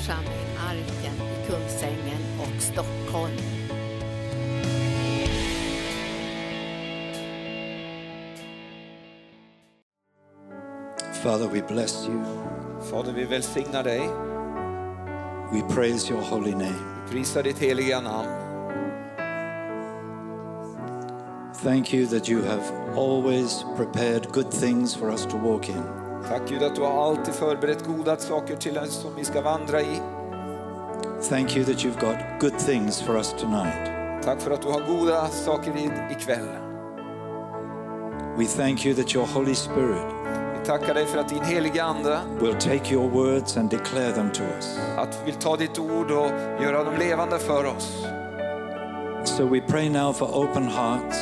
församling Arken i Kungsängen och Stockholm. Father, we bless you. Fader, vi välsignar dig. We praise your holy name. Vi prisar ditt heliga namn. Thank you that you have always prepared good things for us to walk in. Tack Gud att du har alltid förberett goda saker till oss som vi ska vandra i. Thank you that you've got good things for us tonight. Tack för att du har goda saker i- ikväll. We thank you that your Holy Spirit Vi tackar dig för att din heliga Ande will take your words and declare them to us. att vill ta ditt ord och göra dem levande för oss. So we pray now for open hearts,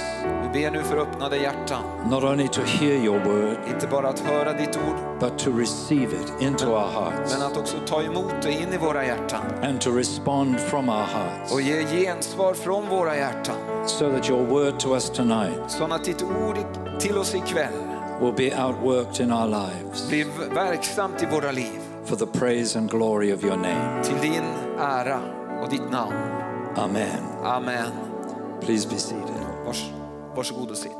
Vi ber nu för öppnade hjärtan. not only to hear your word, Inte bara att höra ditt ord, but to receive it into our hearts men att också ta emot det in i våra hjärtan. and to respond from our hearts, Och ge gensvar från våra hjärtan. so that your word to us tonight Så att ditt ord till oss ikväll will be outworked in our lives blir verksamt i våra liv. for the praise and glory of your name. Till din ära och ditt namn. Amen. Amen. Please be seated. Vars, varsågod och sitt.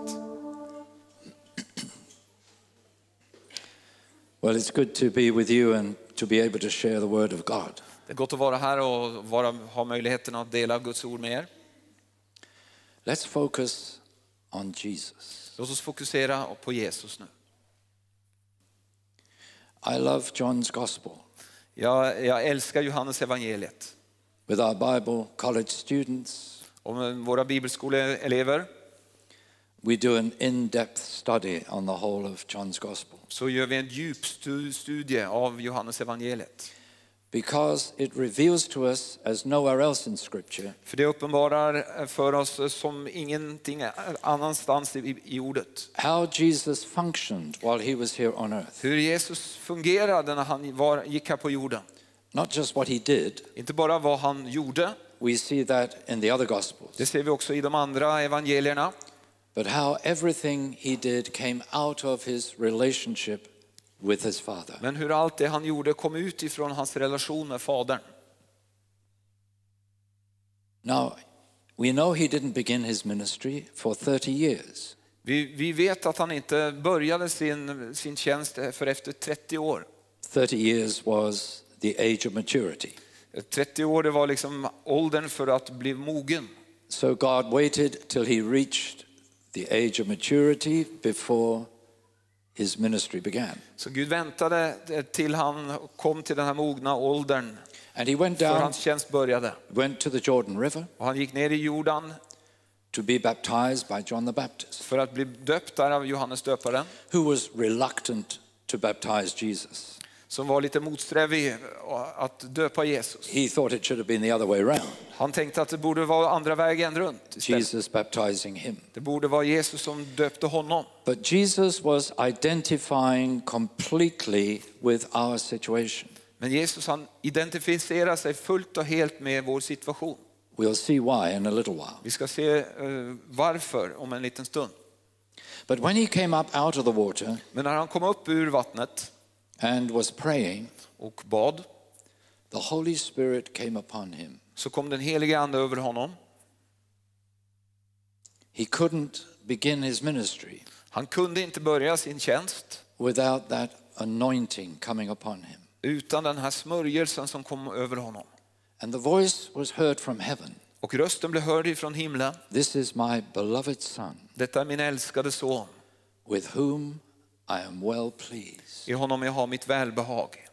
Well, it's good to be with you and to be able to share the word of God. Det är gott att vara här och vara, ha möjligheten att dela Guds ord med er. Let's focus on Jesus. Låt oss fokusera på Jesus nu. I love John's gospel. Jag, jag älskar Johannes evangeliet. With our Bible college students, Och våra bibelskoleelever we do an in-depth study on the whole of John's gospel så gör vi en djup stu- studie av Johannes evangeliet. because it reveals to us as nowhere else in scripture För det uppenbarar för oss som ingenting annanstans i, i ordet. how Jesus functioned while he was here on earth. Hur Jesus fungerade när han var, gick här på jorden. Not just what he did, Inte bara vad han gjorde, we see that in the other gospels, det ser vi också i de andra evangelierna. But how everything he did came out of his relationship with his father. Men hur allt det han gjorde kom ut ifrån hans relation med Fadern. Now, we know he didn't begin his ministry for 30 years. Vi, vi vet att han inte började sin, sin tjänst för efter 30 år. 30 years was the age of maturity. 30 år det var liksom åldern för att bli mogen. So God waited till he reached the age of maturity before his ministry began. Så Gud väntade eh, till han kom till den här mogna åldern And he went för down, hans tjänst började. went to the Jordan River Och han gick ner i Jordan to be baptized by John the Baptist, för att bli döpt där av Johannes döparen. who was reluctant to baptize Jesus. Som var lite motsträvig att döpa Jesus. He thought it should have been the other way around, Han tänkte att det borde vara andra vägen runt. istället. Jesus baptizing him. Det borde vara Jesus som döpte honom. But Jesus was identifying completely with our situation. Men Jesus han identifierar sig fullt och helt med vår situation. We'll see why in a little while. Vi ska se eh, varför om en liten stund. But when he came up out of the water Men när han kom upp ur vattnet and was praying, och bad the Holy Spirit came upon him. så kom den helige ande över honom. He couldn't begin his ministry Han kunde inte börja sin tjänst without that anointing coming upon him. utan den här smörjelsen som kom över honom. And the voice was heard from heaven Och rösten blev hörd ifrån himlen. This is my beloved Son, Detta är min älskade son. with whom I am well pleased. I honom jag har mitt välbehag.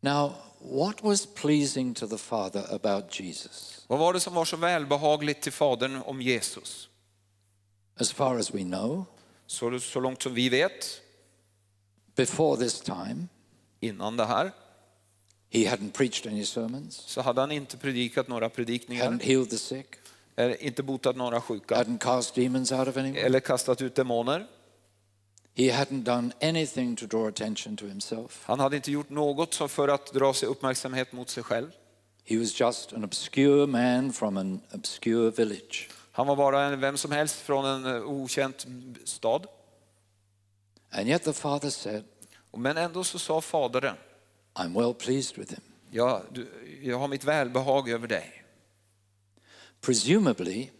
Now, what was pleasing to the Father about Jesus? Vad var det som var så välbehagligt till Fadern om Jesus? As far as we know, Så, så långt som vi vet, before this time, innan det här, he hadn't preached any sermons, så hade han inte predikat några predikningar, hadn't healed the sick, eller inte botat några sjuka, hadn't cast demons out of anyone. eller kastat ut demoner. He hadn't done anything to draw attention to himself. Han hade inte gjort något för att dra sig uppmärksamhet mot sig själv. He was just an obscure man from an obscure village. Han var bara en, vem som helst från en eh, okänt stad. And yet the Father said, Men ändå så sa Fadern, I'm well pleased with him. Jag, jag har mitt välbehag över dig. Presumably,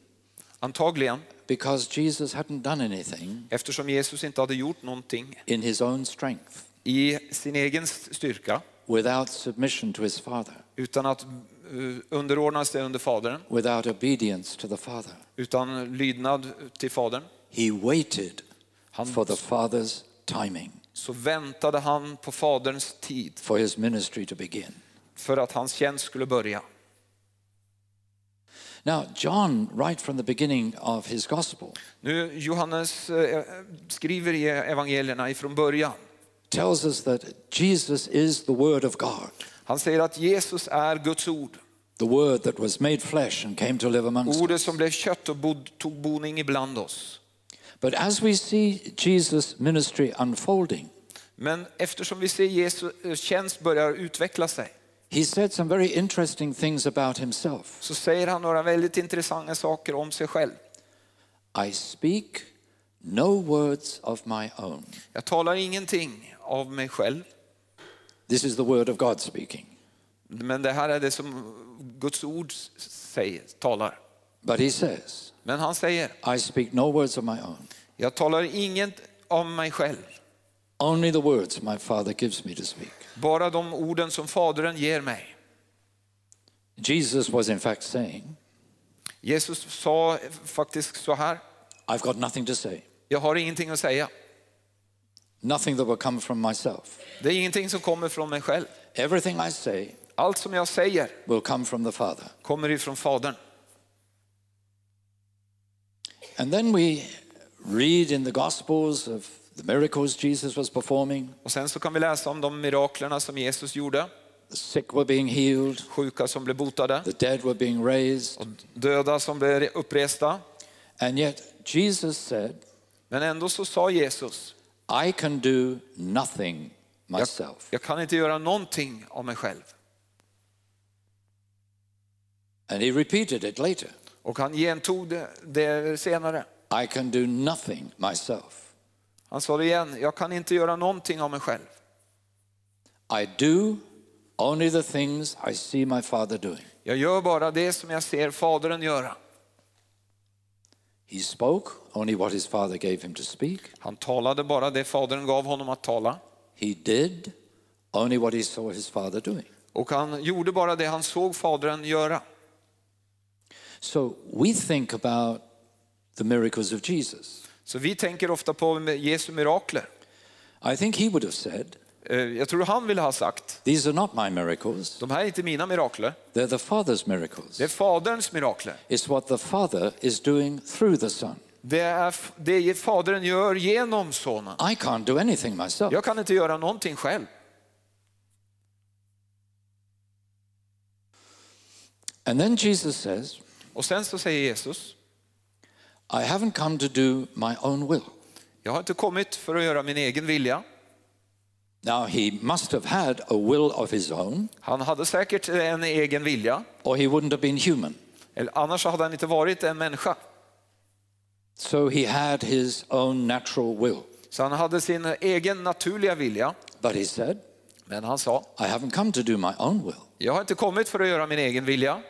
Antagligen because Jesus hadn't done anything eftersom Jesus inte hade gjort någonting in his own strength i sin egen styrka without submission to his Father, utan att eh, underordna sig under Fadern, without obedience to the Father. utan lydnad till Fadern, He waited Han- for the Father's timing så väntade han på Faderns tid for his ministry to begin. för att hans tjänst skulle börja. Now, John, right from the beginning of his gospel, Nu Johannes eh, skriver i evangelierna ifrån början. tells us that Jesus is the Word of God, Han säger att Jesus är Guds ord. the Word that was made flesh and came to live amongst Ordet som blev kött och bod, tog boning ibland oss. But as we see Jesus' ministry unfolding, Men eftersom vi ser Jesu eh, tjänst börjar utveckla sig he said some very interesting things about himself. så säger han några väldigt intressanta saker om sig själv. I speak no words of my own. Jag talar ingenting av mig själv, This is the Word of God speaking. men det här är det som Guds ord säger, talar. But he says, Men han säger, I speak no words of my own, jag talar inget om mig själv, only the words my Father gives me to speak. bara de orden som Fadern ger mig. Jesus was in fact saying, Jesus sa faktiskt så här, I've got nothing to say, jag har ingenting att säga. nothing that will come from myself. Det är ingenting som kommer från mig själv. Everything I say Allt som jag säger will come from the Father. kommer ifrån Fadern. And then we read in the Gospels of the miracles Jesus was performing. Och sen så kan vi läsa om de miraklerna som Jesus gjorde. The sick were being healed, Sjuka som blev botade the dead were being raised. och döda som blev uppresta. And yet Jesus said, Men ändå så sa Jesus, I can do nothing jag, myself. jag kan inte göra någonting av mig själv. And he repeated it later. Och han gentog det, det senare. I can do nothing myself. Han sa det igen, jag kan inte göra någonting av mig själv. I do only the things I see my Father doing. Jag gör bara det som jag ser Fadern göra. He spoke only what his Father gave him to speak. Han talade bara det Fadern gav honom att tala. He did only what he saw his Father doing. Och han gjorde bara det han såg Fadern göra. So we think about the miracles of Jesus. Så vi tänker ofta på Jesu mirakler. I think he would have said, Eh, Jag tror han ville ha sagt, These are not my miracles, de här är inte mina mirakler, they're the Father's miracles. det är Faderns mirakler. It's what the Father is doing through the Son. Det är det Fadern gör genom Sonen. I can't do anything myself. Jag kan inte göra någonting själv. And then Jesus says, Och sen så säger Jesus, I haven't come to do my own will. jag har inte kommit för att göra min egen vilja. Now, he must have had a will of his own, Han hade säkert en egen vilja, or he wouldn't have been human. eller annars hade han inte varit en människa. So he had his own natural will. Så han hade sin egen naturliga vilja. But he said, Men han sa, I haven't come to do my own will. jag har inte kommit för att göra min egen vilja.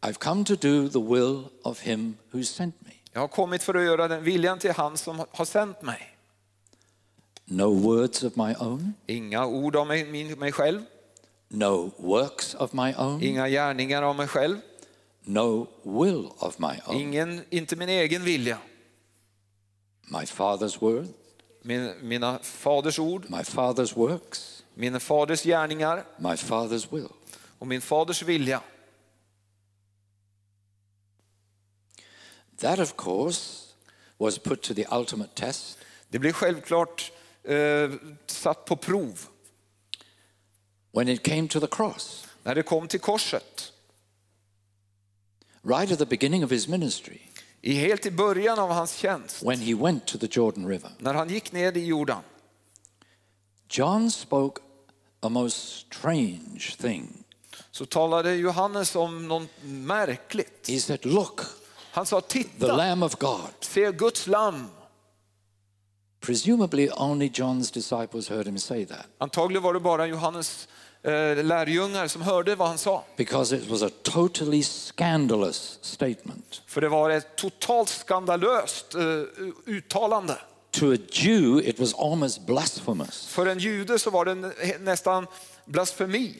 I've come to do the will of him who sent me. Jag har kommit för att göra den viljan till han som har sänt mig. No words of my own, Inga ord av mig, min, mig själv, no works of my own, inga gärningar av mig själv, no will of my own. ingen, inte min egen vilja. My Father's word, Min, mina faders ord, my Father's works, min faders gärningar my Father's will. och min faders vilja. That, of course, was put to the ultimate test Det blir självklart eh, satt på prov when it came to the cross. när det kom till korset. Right at the beginning of his ministry, I, helt i början av hans tjänst, when he went to the Jordan River, när han gick ner i Jordan, John spoke a most strange thing. så talade Johannes om något märkligt. He said, Look, Han sa, the titta, Lamb of God. se Guds lamm. Presumably, only John's disciples heard him say that. Antagligen var det bara Johannes eh, lärjungar som hörde vad han sa. because it was a totally scandalous statement. För det var ett totalt skandalöst eh, uttalande. To a Jew, it was almost blasphemous. För en jude så var det nä- nästan blasfemi.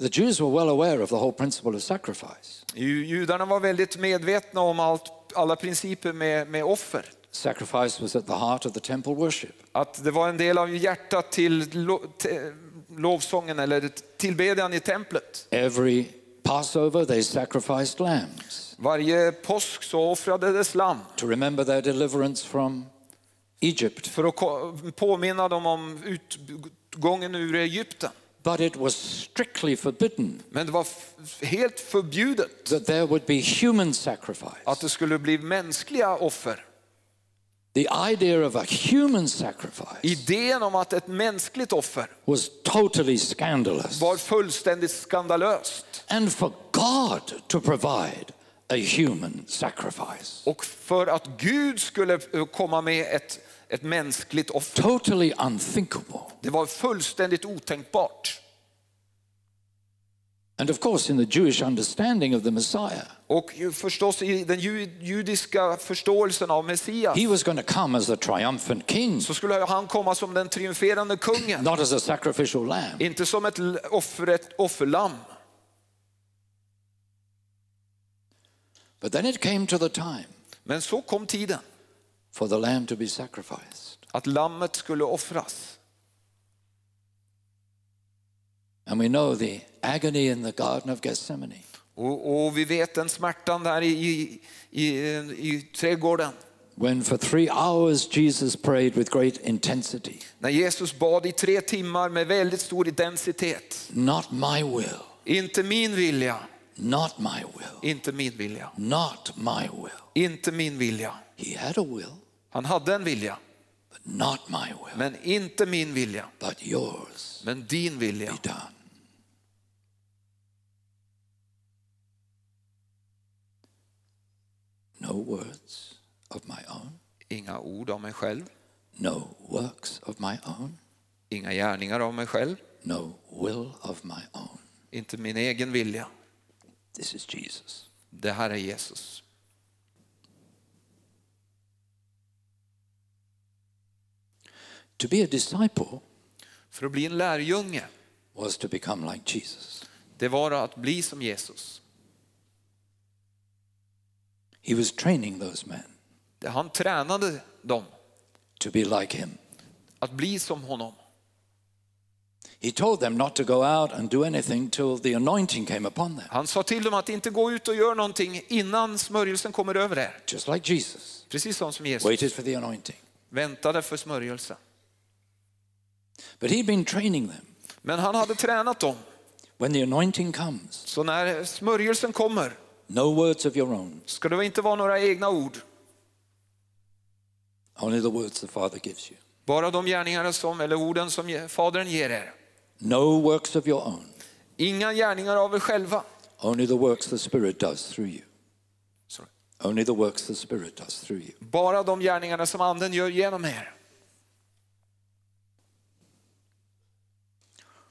The Jews were well aware of the whole principle of sacrifice. Ju- Judarna var väldigt medvetna om allt, alla principer med, med offer. Sacrifice was at the heart of the temple worship. Att det var en del av hjärtat till lo, te, lovsången eller tillbedjan i templet. Every Passover, they sacrificed lambs Varje påsk så offrades lamm to remember their deliverance from Egypt. för att påminna dem om utgången ur Egypten. But it was strictly forbidden Men det var helt förbjudet that there would be human sacrifice. att det skulle bli mänskliga offer. The idea of a human sacrifice Idén om att ett mänskligt offer was totally scandalous. var fullständigt skandalöst. And for God to provide a human sacrifice. Och för att Gud skulle eh, komma med ett, ett mänskligt offer, Totally unthinkable. det var fullständigt otänkbart. And of course, in the Jewish understanding of the Messiah, Och förstås i den ju- judiska förståelsen av Messias he was going to come as a triumphant king, så skulle han komma som den triumferande kungen, not as a sacrificial lamb. inte som ett offer, ett offerlamm. But then it came to the time Men så kom tiden for the lamb to be sacrificed. att lammet skulle offras. And we know the agony in the Garden of Gethsemane. Och, och vi vet den smärtan där i, i, i, i trädgården. When for three hours Jesus prayed with great intensity, När Jesus bad i tre timmar med väldigt stor intensitet. Not my will, Inte min vilja, not my will, inte min vilja, not my will. inte min vilja. He had a will, Han hade en vilja, not my will, men inte min vilja, but yours men din vilja. be done. No words of my own, Inga ord av mig själv, no works of my own, inga gärningar av mig själv, no will of my own. inte min egen vilja. This is Jesus. Det här är Jesus. To be a disciple För att bli en lärjunge, was to become like Jesus. det var att bli som Jesus. He was training those men Han tränade dem to be like him. att bli som honom. He told them not to go out and do anything till the anointing came upon them, Han sa till dem att inte gå ut och göra någonting innan smörjelsen kommer över er. just like Jesus Precis som Jesus waited for the anointing. väntade för smörjelsen. But he'd been training them. Men han hade tränat dem. When the anointing comes, Så när smörjelsen kommer no words of your own, ska det inte vara några egna ord. only the words the Father gives you. Bara de gärningar som, eller orden som Fadern ger er. No works of your own, Inga gärningar av er själva. only the works the Spirit does through you. Sorry. Only the works the Spirit does through you. Bara de gärningarna som anden gör genom er.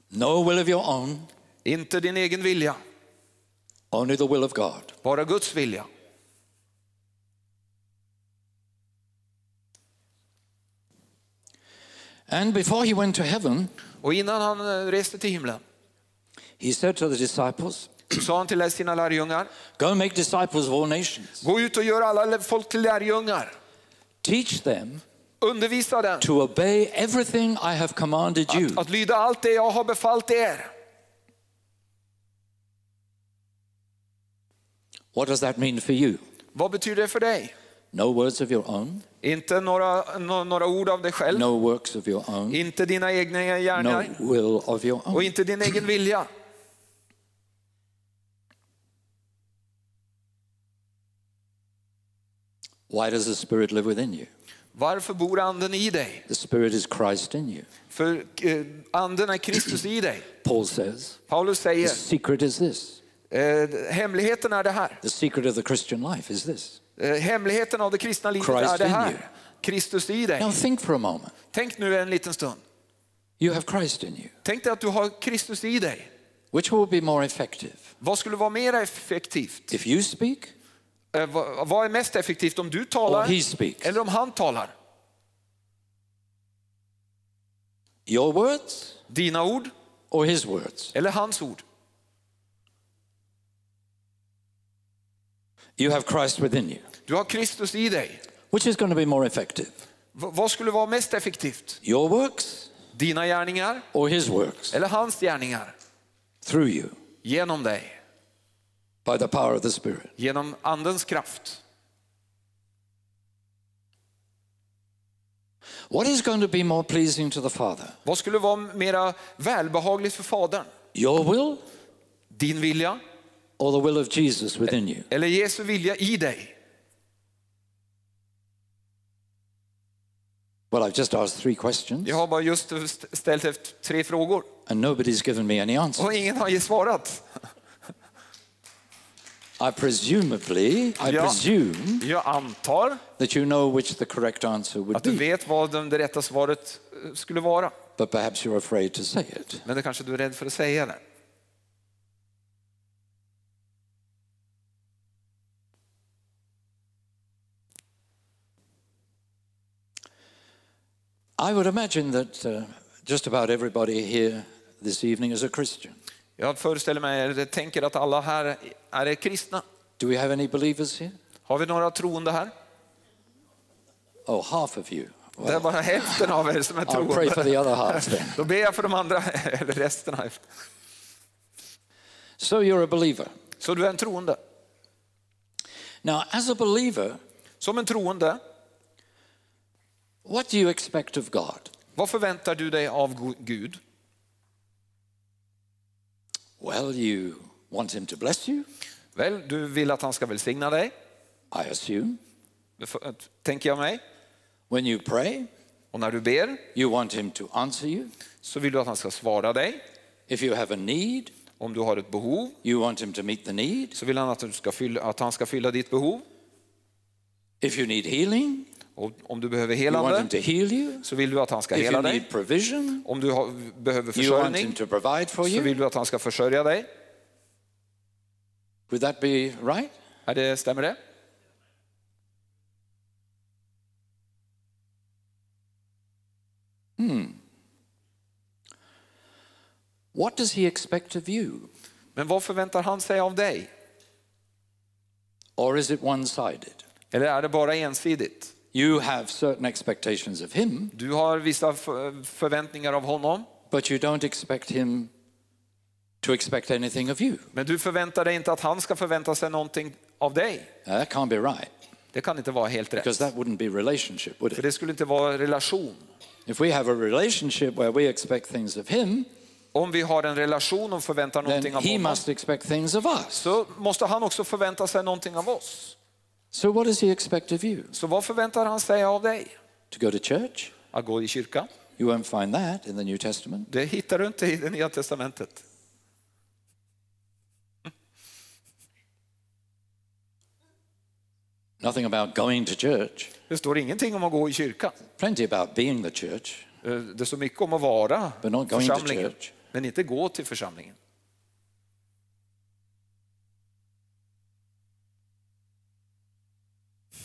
No will of your own, Inte din egen vilja, only the will of God. bara Guds vilja. And before he went to heaven, Och innan han eh, reste till himlen he said to the disciples, sa han till sina lärjungar, Go and make disciples of all nations. gå ut och gör alla folk till lärjungar. Teach them Undervisa dem to obey everything I have commanded you. att lyda allt det jag har befallt er. What does that mean for you? Vad betyder det för dig? No words of your own, Inte några, nå- några ord av dig själv, no works of your own, inte dina egna no gärningar will of your och own. inte din egen vilja. Why does the Spirit live within you? Varför bor anden i dig? The Spirit is Christ in you. För eh, anden är Kristus i dig. Paul says, Paulus the säger, secret is this. eh, hemligheten är det här. The secret of the Christian life is this. Eh, hemligheten av det kristna livet Christ är det här. Kristus i dig. Now think for a moment. Tänk nu en liten stund. You have Christ in you. Tänk dig att du har Kristus i dig. Which will be more effective? Vad skulle vara mer effektivt? If you speak vad, vad är mest effektivt om du talar eller om han talar? Your words Dina ord or his words? eller hans ord? You have Christ within you. Du har Kristus i dig. Which is going to be more effective? V- vad skulle vara mest effektivt? Your works Dina gärningar or his works? eller hans gärningar? Through you Genom dig, by the power of the Spirit. genom andens kraft. What is going to be more pleasing to the Father? Vad skulle vara mera välbehagligt för Fadern? Your will Din vilja or the will of Jesus within you? eller Jesu vilja i dig? Well, I've just asked three questions Jag har bara just st- ställt tre frågor and nobody's given me any answers. och ingen har ju svarat. I presumably, I Ja. presume Jag antar that you know which the correct answer would att du be, vet vad den- det rätta svaret eh, skulle vara. but perhaps you're afraid to say it. Men det kanske du är rädd för att säga det. I would imagine that uh, just about everybody here this evening is a Christian. Jag föreställer mig, eller tänker att alla här är kristna. Do we have any believers here? Har vi några troende här? Oh, half of you. Det är Well, bara hälften av er som är I'll pray for troende. the other half then. Då ber jag för de andra, eller resten. So you're a believer. Så du är en troende. Now, as a believer, Som en troende, what do you expect of God? vad förväntar du dig av Gud? Well, you want him to bless you, Väl, du vill att han ska välsigna dig, I assume. för- tänker jag mig. When you pray, Och när du ber you want him to answer you. så vill du att han ska svara dig. If you have a need, Om du har ett behov you want him to meet the need. så vill han att, du ska fylla, att han ska fylla ditt behov. If you need healing, Och om du behöver helande så vill du att han ska hela dig. Om du har, behöver försörjning så vill du att han ska försörja dig. Would that be right? Är det, stämmer det? What does he expect of you? Men vad förväntar han sig av dig? Or is it one sided? Eller är det bara ensidigt? You have certain expectations of him, Du har vissa för- förväntningar av honom, but you don't expect him to expect anything of you. men du förväntar dig inte att han ska förvänta sig någonting av dig. That can't be right, Det kan inte vara helt because rätt. that wouldn't be relationship, would För it? det skulle inte vara relation. If we have a relationship where we expect things of him, Om vi har en relation och förväntar någonting av he honom must expect things of us. så måste han också förvänta sig någonting av oss. So what does he expect of you? Så vad förväntar han sig av dig? To go to church? Att gå i kyrka? You won't find that in the New Testament. Det hittar du inte i det nya testamentet. Nothing about going to church. Det står ingenting om att gå i kyrka. Plenty about being the church. Eh, Det står mycket om att vara församlingen, men inte gå till församlingen.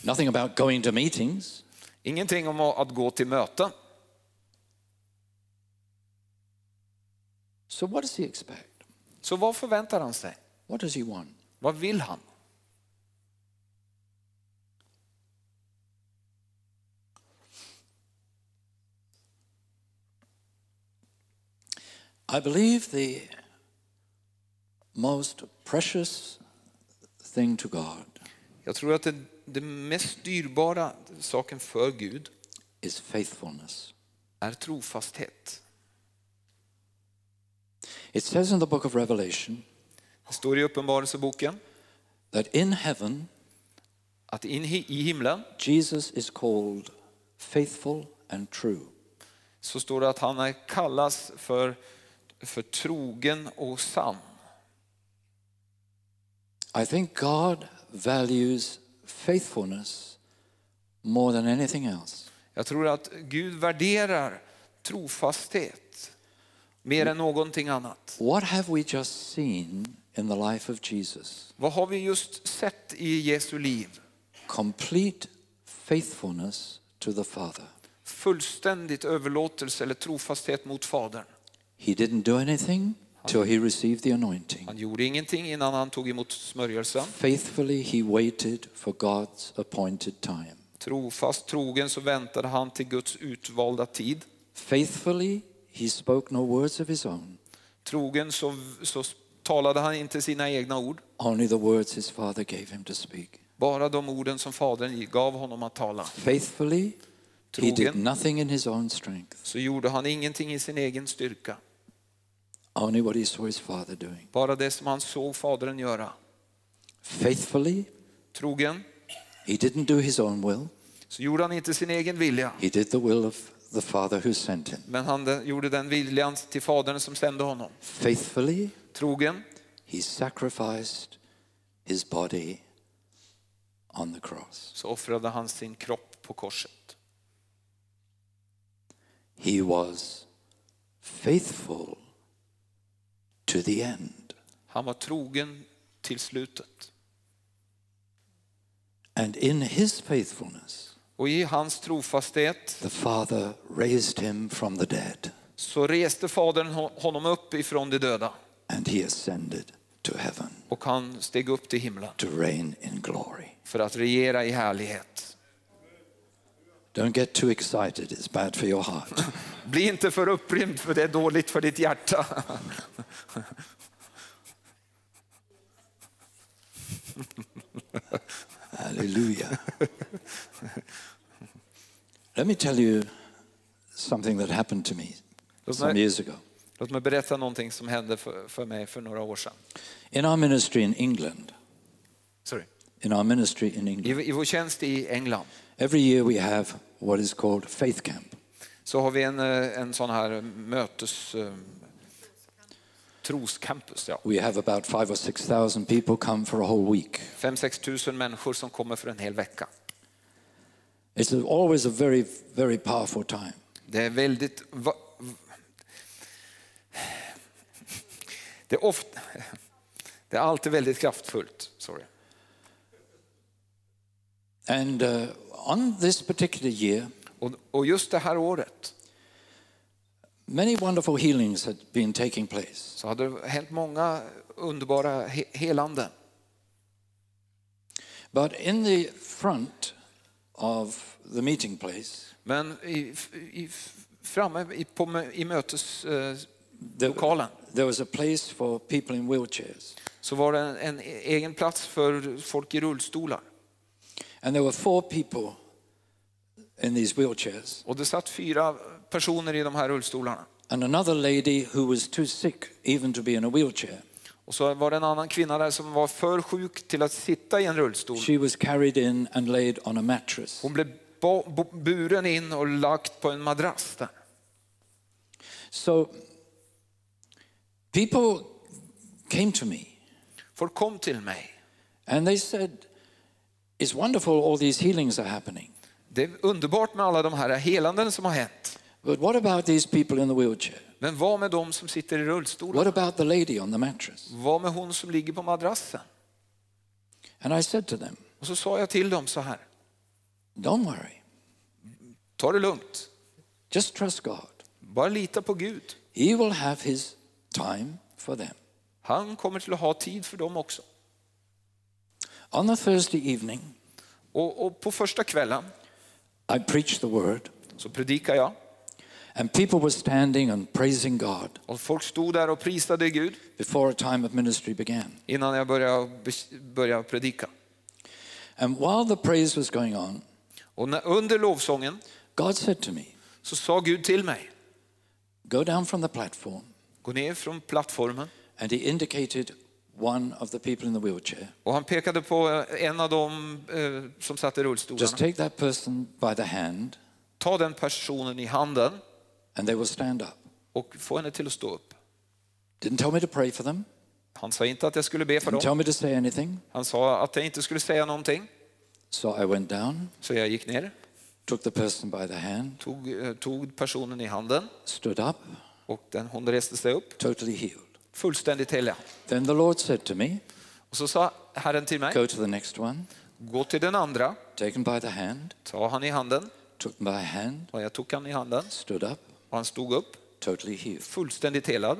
Nothing about going to meetings. Ingenting om att gå till möten. So what does he expect? Så vad förväntar han sig? What does he want? Vad vill han? I believe the most precious thing to God Jag tror att det, det mest dyrbara saken för Gud is faithfulness. är trofasthet. It says in the book of Revelation Det står i Uppenbarelseboken that in heaven att in i himlen Jesus is called faithful and true. så står det att han är kallas för, för trogen och sann. I think God values faithfulness more than anything else. Jag tror att Gud värderar trofasthet. Mer än någonting annat. What have we just seen in the life of Jesus? Vad har vi just sett i Jesu liv? Complete faithfulness to the Father. Fullständigt överlåtelse eller trofasthet mot Fadern. He didn't do anything till he received the anointing. Han gjorde ingenting innan han tog emot smörjelsen. Faithfully, he waited for God's appointed time. Trofast trogen så väntade han till Guds utvalda tid. Faithfully, he spoke no words of his own, Trogen så, så talade han inte sina egna ord. only the words his Father gave him to speak. Bara de orden som Fadern gav honom att tala. Faithfully, he did Trogen. nothing in his own strength, Så gjorde han ingenting i sin egen styrka. Only what he saw his Father doing. Bara det som han såg Fadern göra. Faithfully, Trogen he didn't do his own will, så gjorde han inte sin egen vilja. he did the will of the Father who sent him. Men han de- gjorde den viljan till Fadern som sände honom. Faithfully, Trogen he sacrificed his body on the cross. så offrade han sin kropp på korset. He was faithful to the end. Han var trogen till slutet. And in his faithfulness, Och i hans trofasthet the Father raised him from the dead så reste Fadern ho- honom upp ifrån de döda. and he ascended to heaven Och han steg upp till himlen to reign in glory. för att regera i härlighet. Don't get too excited, it's bad for your heart. Bli inte för upprymd för det är dåligt för ditt hjärta. Hallelujah. Let me tell you something that happened to me Låt some mig, years ago. låt mig berätta någonting som hände för, för mig för några år sedan. In our ministry in England, Sorry. in our ministry in England, I, I vår tjänst i England every year we have what is called Faith Camp. så har vi en, eh, en sån här mötes... eh, Troscampus, ja. We have about five or six thousand people come for a whole week. 5-6 tusen människor som kommer för en hel vecka. It's always a very, very powerful time. Det är väldigt... va- Det är, ofta, det är alltid väldigt kraftfullt. Sorry. And uh, on this particular year, Och, och just det här året many wonderful healings had been taking place. så hade det hänt många underbara he, helanden. But in the front of the meeting place, Men i, i, framme i, på, i möteslokalen there, there was a place for people in wheelchairs. så var det en, en egen plats för folk i rullstolar. And there were four people in these wheelchairs, Och det satt fyra personer i de här rullstolarna. and another lady who was too sick even to be in a wheelchair. Och så var det en annan kvinna där som var för sjuk till att sitta i en rullstol. She was carried in and laid on a mattress. Hon blev buren in och lagt på en madrass där. So people came to me Folk kom till mig. and they said, It's wonderful all these healings are happening. Det är underbart med alla de här helanden som har hänt. But what about these people in the wheelchair? Men vad med de som sitter i rullstolar? What about the lady on the mattress? Vad med hon som ligger på madrassen? And I said to them, Och så sa jag till dem så här. Don't worry, Ta det lugnt. just trust God. Bara lita på Gud. He will have his time for them. Han kommer till att ha tid för dem också. On the Thursday evening, Och, och på första kvällen I preached the word, så predikade jag. and people were standing and praising God Och folk stod där och prisade Gud before a time of ministry began. innan jag började, började predika. And while the praise was going on, Och när, under lovsången God said to me, så sa Gud till mig, Go down from the platform. gå ner från plattformen. And he indicated one of the people in the wheelchair. Och han pekade på en av dem eh, som satt i rullstolarna. Just take that person by the hand, Ta den personen i handen and they will stand up. och få henne till att stå upp. Didn't tell me to pray for them, Han sa inte att jag skulle be för didn't dem. tell me to say anything. Han sa att jag inte skulle säga någonting. So I went down Så jag gick ner. took the person by the hand, tog, eh, tog personen i handen stood up, och den, hon reste sig upp, totally healed. Fullständigt heliga. Then the Lord said to me, Och så sa Herren till mig, Go to the next one, gå till den andra, take him by the hand, ta han i handen took him by hand, och jag tog han i handen stood up, och han stod upp, totally healed. fullständigt helad.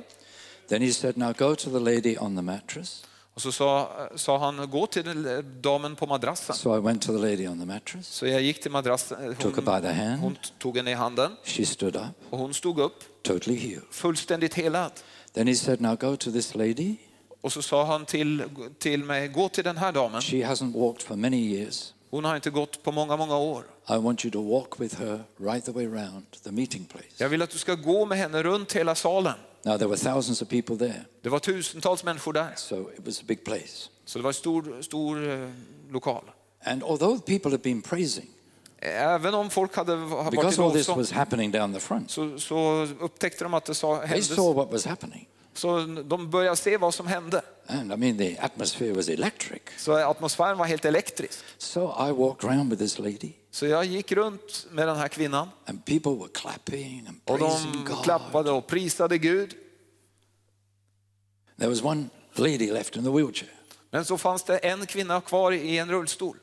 Then he said, Now go to the lady on the mattress. Och så sa, sa han, gå till damen på madrassen. So I went to the lady on the mattress. Så jag gick till madrassen, Took her by the hon, hand. hon tog henne i handen She stood up, och hon stod upp, totally healed. fullständigt helad. Then he said, Now go to this lady. Och så sa han till, till mig, gå till den här damen. She hasn't walked for many years. Hon har inte gått på många, många år. I want you to walk with her right the way round the meeting place. Jag vill att du ska gå med henne runt hela salen. Now, there were thousands of people there, Det var tusentals människor där. so it was a big place. Så det var en stor, stor eh, lokal. And although people had been praising, Även om folk hade va- varit i all this lovsång was happening down the front, så, så upptäckte de att det sa, they hände. saw what was happening. Så de började se vad som hände. And I mean, the atmosphere was electric. Så atmosfären var helt elektrisk. So I walked around with this lady, Så jag gick runt med den här kvinnan and people were clapping and och de God. klappade och prisade Gud. There was one lady left in the wheelchair. Men så fanns det en kvinna kvar i en rullstol.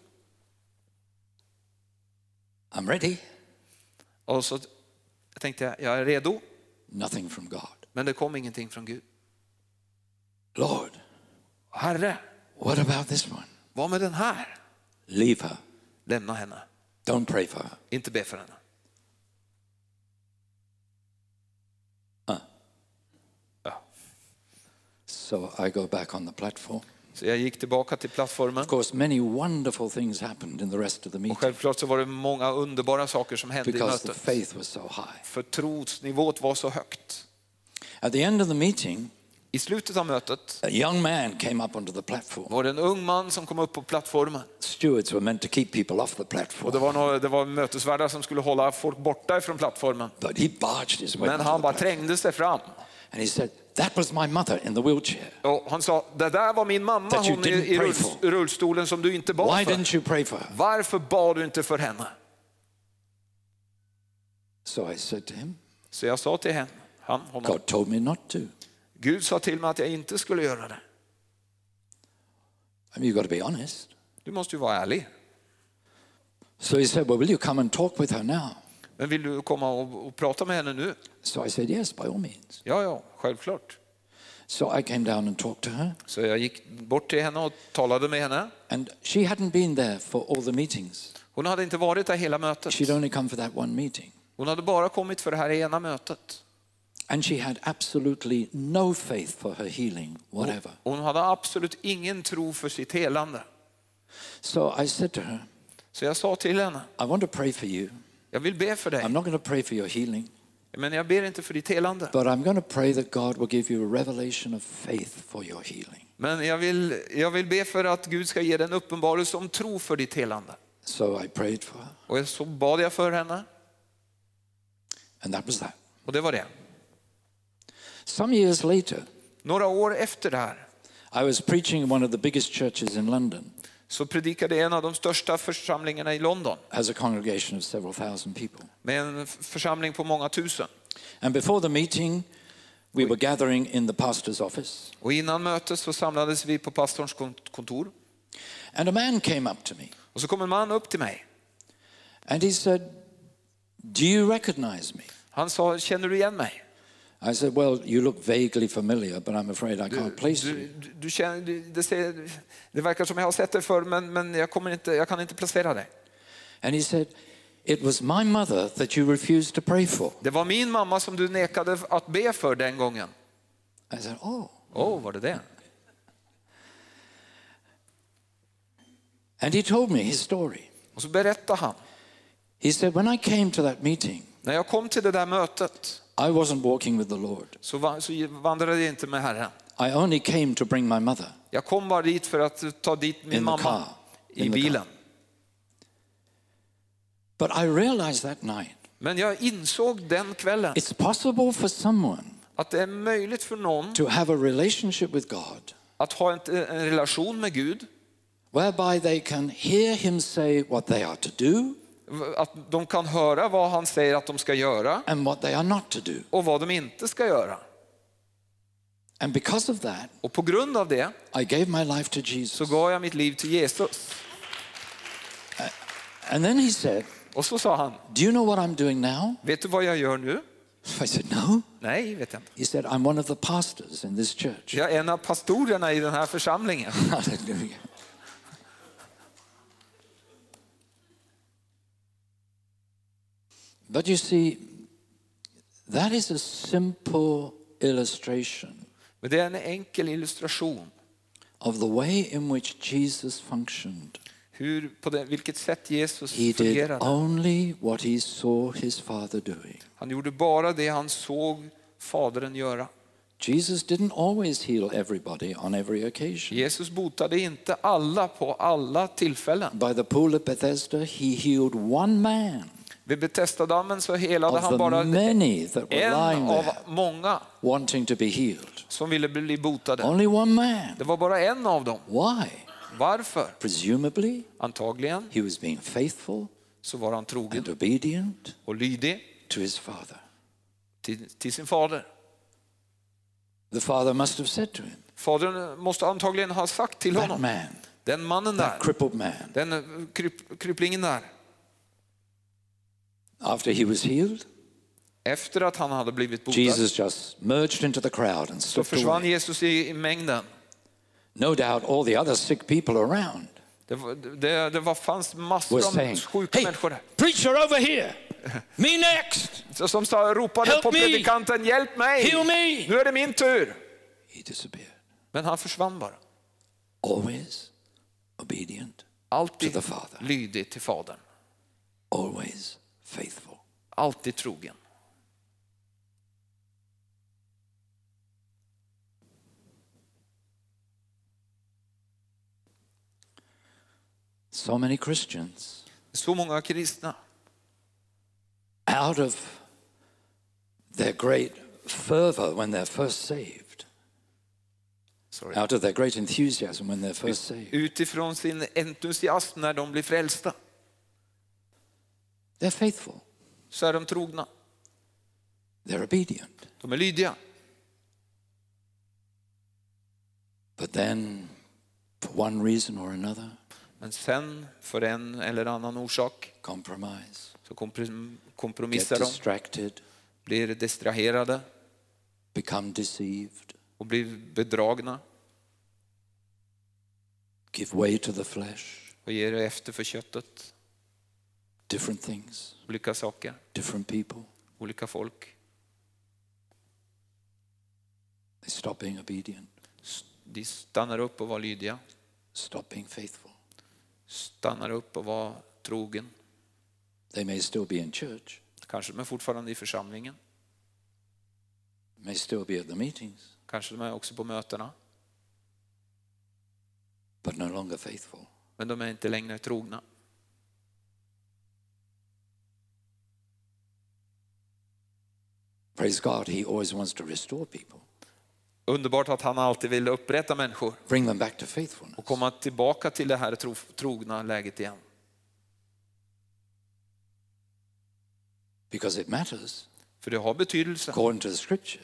I'm ready. Och så tänkte jag, jag är redo. Nothing from God. Men det kom ingenting från Gud. Lord, Herre, what about this one? vad med den här? Leave her. Lämna henne. Don't pray for her. Inte be för henne. Uh. Ja. So I go back on the platform. Så jag gick tillbaka till plattformen. Of course, many wonderful things happened in the rest of the Och meeting självklart så var det många underbara saker som hände i because the mötet. faith was so high. För trosnivåt var så högt. At the end of the meeting, I slutet av mötet a young man came up onto the platform. var det en ung man som kom upp på plattformen. Stewards were meant to keep people off the Och det platform, var, några, det var mötesvärdar som skulle hålla folk borta ifrån plattformen. but he barged his way Men han the bara platform. trängde sig fram. And he said, That was my mother in the wheelchair. Och han sa, det där var min mamma, That you hon i, rullstolen som du inte bad Why för. didn't you pray for her? Varför bad du inte för henne? So I said to him, Så jag sa till henne, han, honom, God told me not to. Gud sa till mig att jag inte skulle göra det. I mean, you've got to be honest. Du måste ju vara ärlig. So he said, Well, will you come and talk with her now? Men vill du komma och, och prata med henne nu? So I said, Yes, by all means. Ja, ja, självklart. So I came down and talked to her. Så jag gick bort till henne och talade med henne. And she hadn't been there for all the meetings. Hon hade inte varit där hela mötet. She'd only come for that one meeting. Hon hade bara kommit för det här ena mötet. And she had absolutely no faith for her healing, whatever. Hon hade absolut ingen tro för sitt helande. So I said to her, Så jag sa till henne, I want to pray for you. Jag vill be för I'm dig, not going to pray for your healing, men jag ber inte för ditt helande. but I'm going to pray that God will give you a revelation of faith for your healing. Men jag vill, jag vill be för att Gud ska ge dig en uppenbarelse om tro för ditt helande. So I prayed for her, Och så bad jag för henne and that was that. och det var det. Some years later, Några år efter det här I was preaching in one of the biggest churches in London, så predikade en av de största församlingarna i London has a congregation of several thousand people. med en församling på många tusen. And before the meeting, we were gathering in the pastor's office, Och innan mötet så samlades vi på pastorns kont- kontor. and a man came up to me Och så kom en man upp till mig. and he said, Do you recognize me? Han sa, känner du igen mig? I said, Well, you look vaguely familiar, but I'm afraid I can't place Du, you. du, du känner, du, det, ser, det verkar som jag har sett dig förr men, men jag, kommer inte, jag kan inte placera dig. And he said, It was my mother that you refused to pray for. Det var min mamma som du nekade att be för den gången. I said, Oh. Oh, var det det? And he told me his story. Och så berättade han. He said, When I came to that meeting, När jag kom till det där mötet I wasn't walking with the Lord. så, va- så vandrade jag inte med Herren. I only came to bring my mother Jag kom bara dit för att ta dit min In mamma car. i bilen. But I realized that night Men jag insåg den kvällen it's possible for someone att det är möjligt för någon to have a relationship with God att ha en, en relation med Gud whereby they can hear Him say what they are to do, Att de kan höra vad han säger att de ska göra and what they are not to do. och vad de inte ska göra. And because of that, Och på grund av det I gave my life to så Jesus. gav jag mitt liv till Jesus. And then he said, Och så sa han, Do you know what I'm doing now? vet du vad jag gör nu? I said, No. Nej, vet jag inte. He said, I'm one of the pastors in this church. Jag är en av pastorerna i den här församlingen. Hallelujah. But you see, that is a simple illustration Men det är en enkel illustration of the way in which Jesus functioned. hur, på det, vilket sätt Jesus He did fungerade. only what he saw his father doing. Han gjorde bara det han såg Fadern göra. Jesus didn't always heal everybody on every occasion. Jesus botade inte alla på alla tillfällen. By the pool of Bethesda, he healed one man Vid Betestadammen så helade han bara en av många wanting to be healed. som ville bli botade. Only one man. Det var bara en av dem. Why? Varför? Presumably, Antagligen he was being faithful så var han trogen and obedient och lydig to his father. till, till sin fader. The father must have said to him, Fadern måste antagligen ha sagt till honom, man, den mannen där, man, den kryp, kryplingen där, after he was healed, efter att han hade blivit botad Jesus just merged into the crowd and så försvann away. Jesus i, i mängden. No doubt all the other sick people around Det, var, det, det var, fanns massor av sjuka Hey, människor preacher over here, me next, Så- Som sa, ropade Help på me! predikanten, hjälp mig! heal me. Nu är det min tur! He disappeared. Men han försvann bara. Always obedient, Alltid To the Father. lydig till Fadern. always faithful. Alltid trogen. So many Christians Så många kristna out of their great fervor when they're first saved, sorry, out of their great enthusiasm when they're first saved, utifrån sin entusiasm när de blir frälsta they're faithful, så är de trogna. they're obedient. De är lydiga. But then, for one reason or another, Men sen, för en eller annan orsak, compromise, så komprom- get kompromissar de, distracted, blir distraherade become deceived, och blir bedragna give way to the flesh, och ger efter för köttet. Different things, Olika saker, different people. olika folk. They stop being obedient, De stannar upp och var lydiga, stop being faithful. stannar upp och var trogen. They may still be in church, Kanske de är fortfarande i församlingen, may still be at the meetings, kanske de är också på mötena, but no longer faithful. men de är inte längre trogna. Praise God, He always wants to restore people, Underbart att han alltid vill upprätta människor bring them back to faithfulness. och komma tillbaka till det här tro, trogna läget igen. Because it matters, För det har betydelse according to the scripture,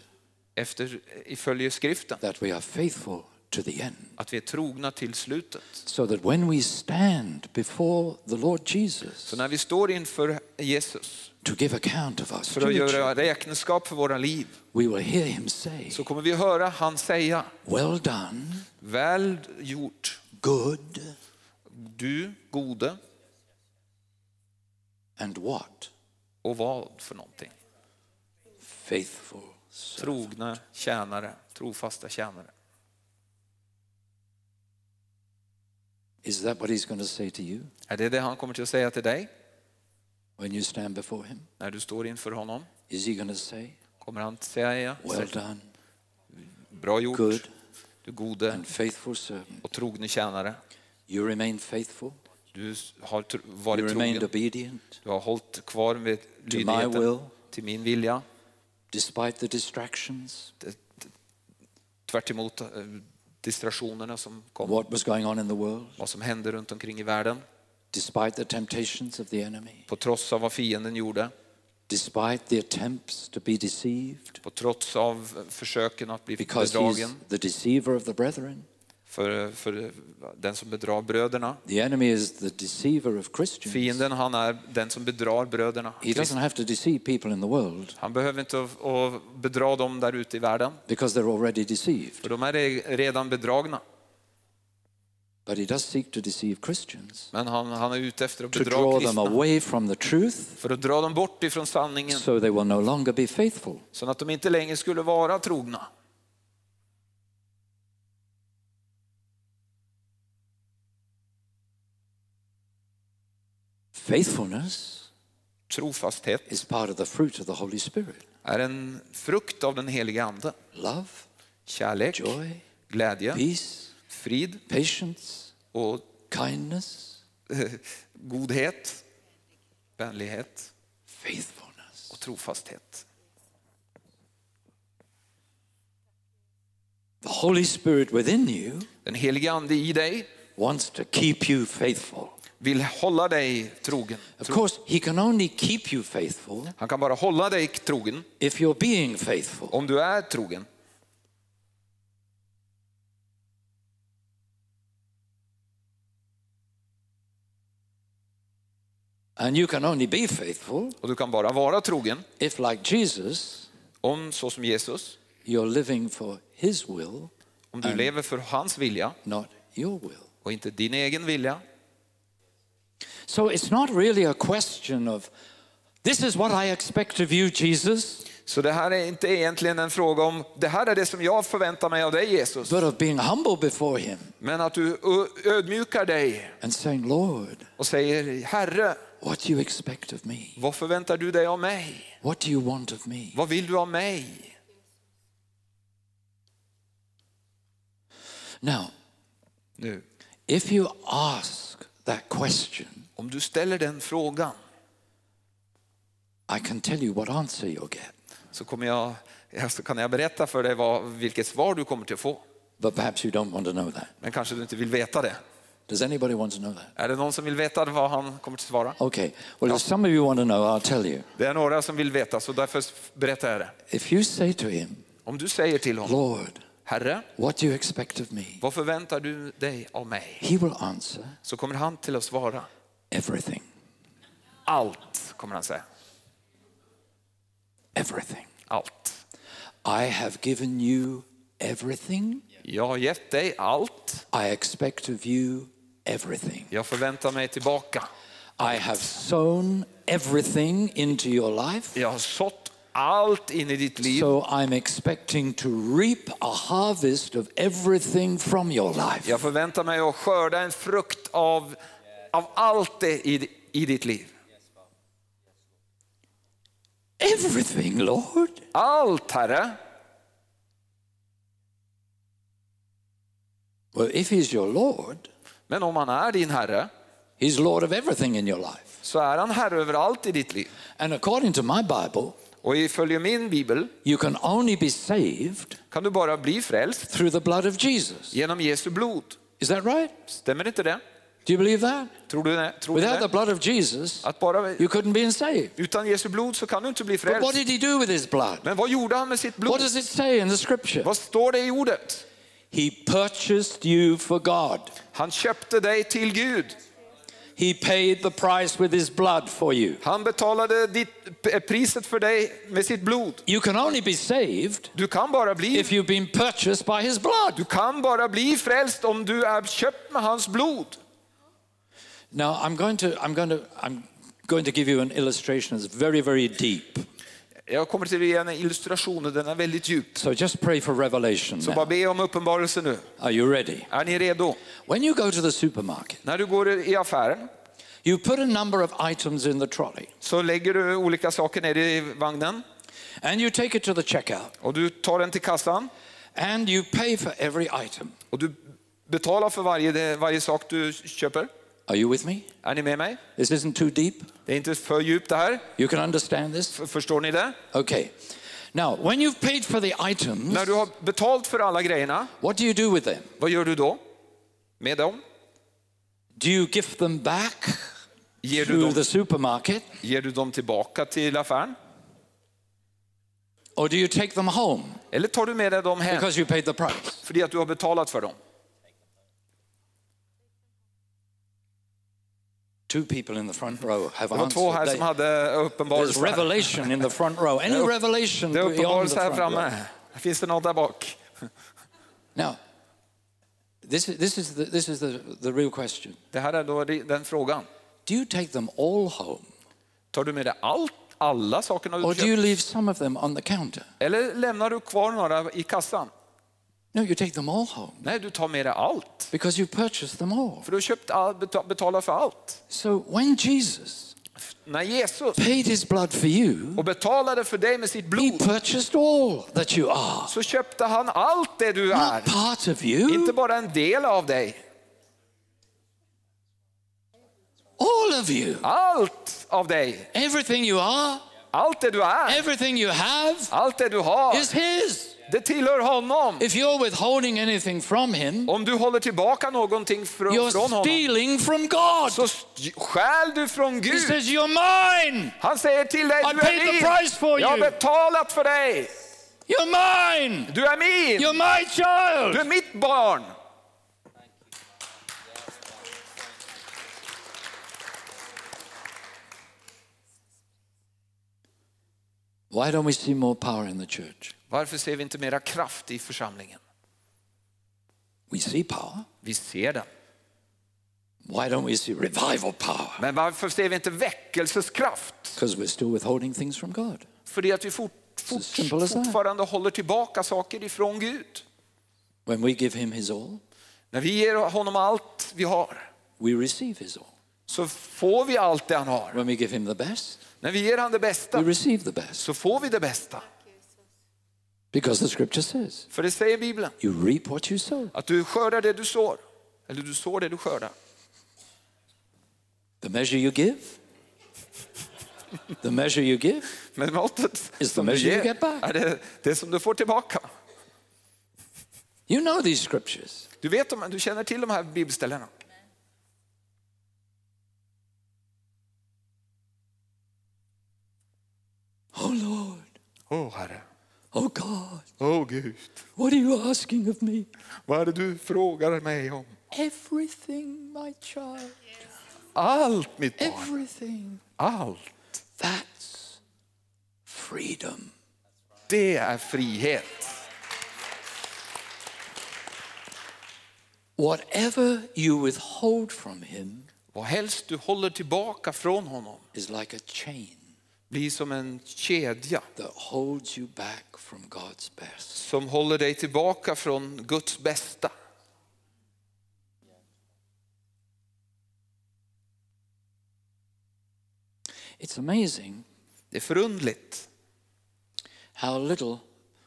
efter, följer skriften that we are faithful to the end. att vi är trogna till slutet. So that when we stand before the Lord Jesus Så när vi står inför Jesus to give account of our för att göra räkenskap för våra liv we will hear Him say, så kommer vi höra han säga Well done, Väl gjort, good, du gode and what? och vad för någonting? Faithful servant. Trogna tjänare, trofasta tjänare. Is that what He's going to say to you Är det det han kommer att säga till dig when you stand before Him? när du står inför honom? Is He to say, Kommer han säga Well done, bra gjort, good du gode and faithful servant? och trogne tjänare. You remained faithful, Du har you varit remained trogen, obedient du har hållit kvar vid lydigheten will, till min vilja. despite the distractions, Tvärt emot distraktionerna som kom, what was going on in the world, vad som hände runt omkring i världen. Despite the temptations of the enemy, på trots av vad fienden gjorde, despite the attempts to be deceived, på trots av försöken att bli because he's bedragen. the deceiver of the brethren. För, för den som bedrar bröderna. The enemy is the deceiver of Christians. Fienden han är den som bedrar bröderna. He doesn't have to deceive people in the world Han behöver inte att bedra dem där ute i världen, because they're already deceived. för de är redan bedragna. But he does seek to deceive Christians, Men han, han är ute efter att to bedra draw them kristna. away from the truth För att dra dem bort ifrån sanningen, so they will no longer be faithful. så att de inte längre skulle vara trogna. Faithfulness Trofasthet is part of the fruit of the Holy Spirit är en frukt av den heliga Ande. love, Kärlek, joy, glädje, peace, frid patience, och kindness, godhet, vänlighet faithfulness. och trofasthet. The Holy Spirit within you Den heliga Ande i dig wants to keep you faithful. vill hålla dig trogen. Of course, He can only keep you faithful Han kan bara hålla dig trogen if you're being faithful. om du är trogen. And you can only be faithful Och du kan bara vara trogen if, like Jesus, om, så som Jesus, you're living for His will, om du lever för hans vilja not your will. och inte din egen vilja. So it's not really a question of, this is what I expect of you, Jesus, Så det här är inte egentligen en fråga om, det här är det som jag förväntar mig av dig Jesus. but of being humble before Him Men att du ö- ödmjukar dig and saying, Lord, och säger, Herre, what do you expect of me? vad förväntar du dig av mig? What do you want of me? Vad vill du av mig? Now, Nu, if you ask that question, om du ställer den frågan I can tell you what answer you'll get. så, kommer jag, ja, så kan jag berätta för dig vad, vilket svar du kommer att få. But perhaps you don't want to know that. Men kanske du inte vill veta det. Does anybody want to know that? Är det någon som vill veta vad han kommer att svara? Okay. Well, if some of you want to know, I'll tell you. Det är några som vill veta, så därför berättar jag det. If you say to him, Om du säger till honom, Lord, Herre, what do you expect of me? vad förväntar du dig av mig? He will answer Så kommer han till att svara, everything. allt, kommer han säga. Everything. Allt. I have given you everything. Jag har gett dig allt. I expect of you everything. Jag förväntar mig tillbaka. I have sown everything into your life. Jag har sått allt in i ditt liv. So I'm expecting to reap a harvest of everything from your life. Jag förväntar mig att skörda en frukt av, av allt det i, i ditt liv. Everything, Lord. Allt, Herre. Well, if He's your Lord, Men om han är din Herre He's Lord of everything in your life. så är han Herre över allt i ditt liv. And according to my Bible, Och följer min bibel you can only be saved kan du bara bli frälst through the blood of Jesus. genom Jesu blod. Is that right? Stämmer inte det? Do you believe that? Tror du det? Tror du Without the det? blood of Jesus, Att bara, you couldn't be saved. utan Jesu blod så kan du inte bli But what frälst. did he do with his blood? Men vad gjorde han med sitt What blod? does it say in the scripture? Vad står det i ordet? He purchased you for God. Han köpte dig till Gud. He paid the price with his blood for you. Han betalade ditt, priset för dig med sitt blod. You can only be saved Du kan bara bli if you've been purchased by his blood. Du kan bara bli frälst om du är köpt med hans blod. Now I'm going to I'm going to I'm going to give you an illustration that's very very deep. Jag kommer till att ge en illustration och den är väldigt djup. So just pray for revelation. Så bara be om uppenbarelse nu. Are you ready? Är ni redo? When you go to the supermarket, När du går i affären you put a number of items in the trolley så lägger du olika saker ner i vagnen and you take it to the checkout och du tar den till kassan and you pay for every item. och du betalar för varje, varje sak du köper. Are you with me? Är ni med mig? This isn't too deep. Det är inte för djupt det här. You can understand this? F- Förstår ni det? Okay. Now, when you've paid for the items, När du har betalt för alla grejerna, what do you do with them? vad gör du då? Med dem? Do you gift them back Ger du, dem, the supermarket? ger du dem tillbaka till affären? Or do you take them home Eller tar du med dig dem hem because you paid the price? för att du har betalat för dem? Two people in the front row have Det var två här som hade uppenbarelse. revelation in the front row. Any revelation Det är uppenbarelse här front row? framme. Finns det något där bak? Now, this is, this is, the, this is the, the real question. Det här är då den frågan. Do you take them all home? Tar du med dig allt, alla sakerna du Or do you köpt? leave some of them on the counter? Eller lämnar du kvar några i kassan? No, you take them all home Nej, du tar med dig allt. because you purchased them all. För du har köpt all, beta- betalat för allt. So when Jesus När Jesus paid his blood for you, och betalade för dig med sitt blod, he purchased all that you are. så köpte han allt det du är. Not er. part of you, Inte bara en del av dig. all of you. Allt av dig. Everything you are, Allt det du är. everything you have Allt det du har. is his. Det tillhör honom. If you're withholding anything from him, Om du håller tillbaka någonting från, you're från honom stealing from God. så st- stjäl du från He Gud. says, You're mine. Han säger till dig, I du paid the är price for min. Jag har betalat för dig. You're mine. Du är min. You're my Du child. är mitt barn. Why don't we see more power in the church? Varför ser vi inte mera kraft i församlingen? We see power. Vi ser den. Why don't we see revival power? Men varför ser vi inte väckelseskraft? Because we're still withholding things from God. För det att vi fort, fort, fortfarande håller tillbaka saker ifrån Gud. When we give him his all, När vi ger honom allt vi har we receive his all. så får vi allt det han har. When we give him the best, När vi ger honom det bästa we receive the best. så får vi det bästa. Because the scripture says, För det säger Bibeln, you reap what you sow. att du skördar det du sår. Eller du sår det du skördar. The measure you give, the measure you give Men måttet Is the measure you get back. är det, det som du får tillbaka. You know these scriptures. Du, vet du känner till de här bibelställena. Oh Åh Herre, oh God, åh Gud, what are you asking of me? vad är det du frågar mig om? Everything, my child, Allt mitt barn, everything. allt. That's freedom. Det är frihet. Whatever you withhold from him Vad helst du håller tillbaka från honom is like a chain blir som en kedja that holds you back from God's best. som håller dig tillbaka från Guds bästa. It's amazing Det är förundligt how little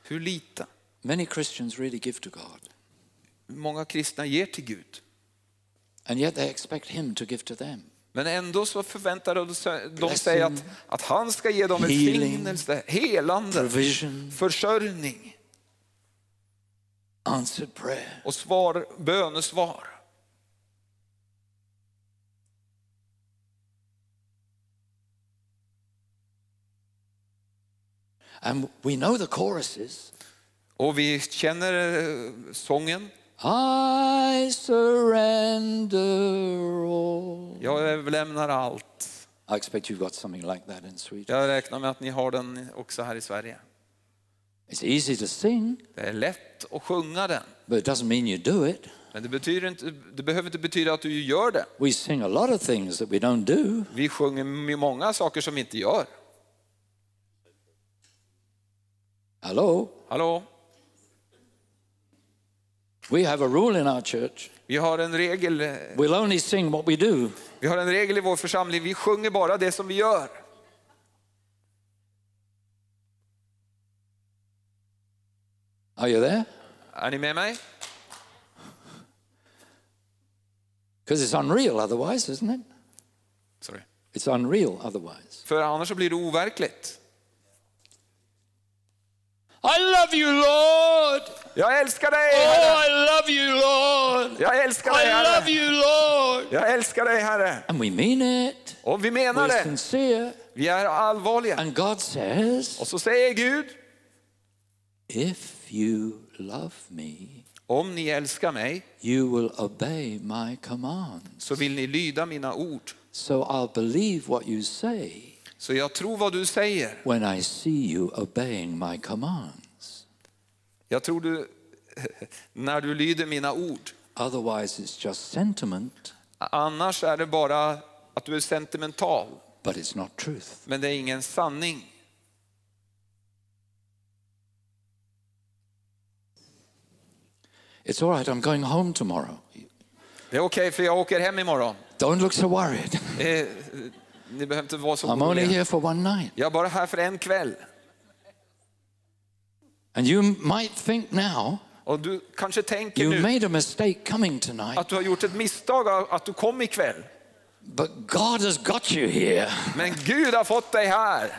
hur lite many Christians really give to God. många kristna ger till Gud. And yet they expect him to give to them. Men ändå så förväntar de sig, att, att han ska ge dem välsignelse, helande, Provision, försörjning answered prayer. och svar, bönesvar. And we know the choruses. Och vi känner eh, sången. I surrender all. Jag överlämnar allt. I expect you've got something like that in Sweden. Jag räknar med att ni har den också här i Sverige. It's easy to sing, Det är lätt att sjunga den. but it doesn't mean you do it. Men det, betyder inte, det behöver inte betyda att du gör det. We sing a lot of things that we don't do. Vi sjunger många saker som vi inte gör. Hello? Hallå? We have a rule in our church. Vi har en regel, eh, We'll only sing what we do. vi har en regel i vår församling. Vi sjunger bara det som vi gör. Are you there? Är ni med mig? Because it's unreal otherwise, isn't it? Sorry. It's unreal otherwise. För annars så blir det overkligt. I love you, Lord. Jag älskar dig Oh, Herre. I love you, Lord. Jag älskar dig I love Herre. you, Lord. Jag älskar dig Herre. And we mean it. Och vi menar We're det. sincere. Vi är allvarliga. And God says, Och så säger Gud, if you love me, om ni älskar mig you will obey my commands. så vill ni lyda mina ord. So I'll believe what you say Så jag tror vad du säger. when I see you obeying my commands. Jag tror du, när du lyder mina ord. Otherwise, it's just sentiment, Annars är det bara att du är sentimental. but it's not truth. Men det är ingen sanning. It's all right, I'm going home tomorrow. Det är okej för jag åker hem imorgon. Don't look so worried. Ni behöver inte vara så I'm only here for one night. Jag är bara här för en kväll. And you might think now Och du kanske tänker you nu made a mistake coming tonight, att du har gjort ett misstag att du kom ikväll. but God has got you here. Men Gud har fått dig här.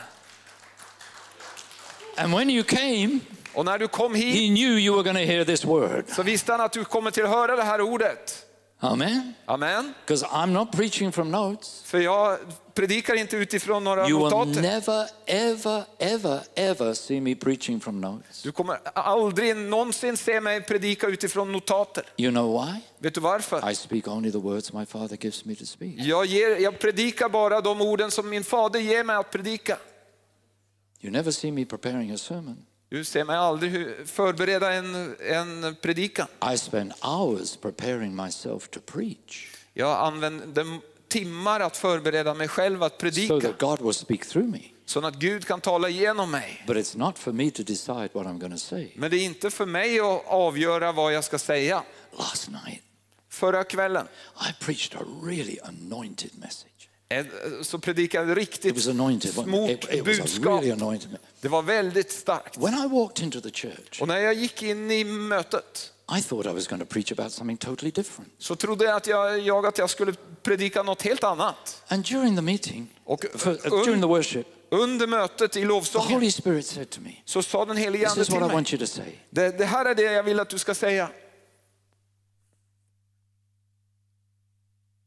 And when you came, Och när du kom hit He knew you were hear this word. så visste han att du kommer till höra det här ordet. Amen. Amen. Because I'm not preaching from notes. För jag predikar inte utifrån några You will notater. never, ever, ever, ever see me preaching from notes. Du kommer aldrig någonsin se mig predika utifrån notater. You know why? Vet du varför? I speak only the words my Father gives me to speak. Jag, ger, jag predikar bara de orden som min fader ger mig att predika. You never see me preparing a sermon. Du ser mig aldrig förbereda en, en predikan. I spend hours preparing myself to preach Jag använder timmar att förbereda mig själv att so predika. that God will speak through me. Så att Gud kan tala igenom mig. But it's not for me to decide what I'm going to say. Men det är inte för mig att avgöra vad jag ska säga. Last night, Förra kvällen I preached a really anointed message. Så predikade riktigt smort budskap. really Det var väldigt starkt. The church, Och när jag gick in i mötet I thought I was going to preach about something totally different. så trodde jag att jag, jag, att jag skulle predika något helt annat. And during the meeting, Och for, uh, during the worship, under mötet i the lovsången Holy Spirit said to me, så sa den helige Ande till mig. Det, det här är det jag vill att du ska säga.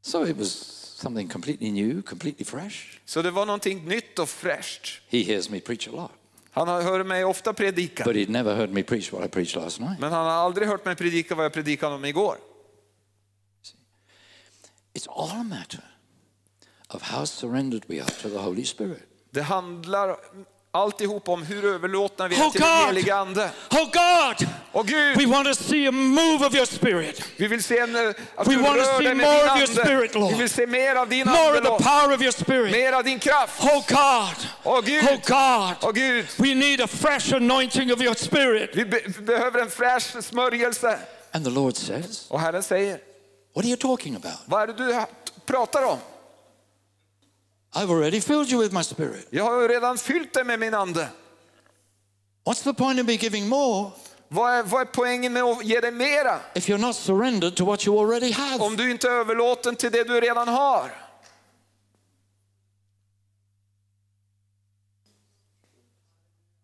So it was something completely new, completely fresh. Så det var någonting nytt och fräscht. He hears me preach a lot, Han hört mig ofta predika. but he'd never heard me preach what I preached last night. Men han har aldrig hört mig predika vad jag predikade om igår. It's all a matter of how surrendered we are to the Holy Spirit. Det handlar alltihop om hur överlåtna vi är Oh till den helige Ande. Oh God, Och Gud, we want to see a move of your Spirit, vi vill se en, eh, att We du want to see more of your spirit, Lord. Vi vill se mer av din more ande, of the power of your Spirit. Mer av din kraft. Oh God, Åh Gud, oh God, åh Gud. we need a fresh anointing of your Spirit. Vi, be, vi behöver en fräsch smörjelse. And the Lord says, Och Herren säger, What are you talking about? vad är det du pratar om? I've already filled you with my Spirit. Jag har ju redan fyllt dig med min ande. What's the point of me giving more Vad är, vad är poängen med att ge dig mera? if you're not surrendered to what you already have? Om du inte är överlåten till det du redan har.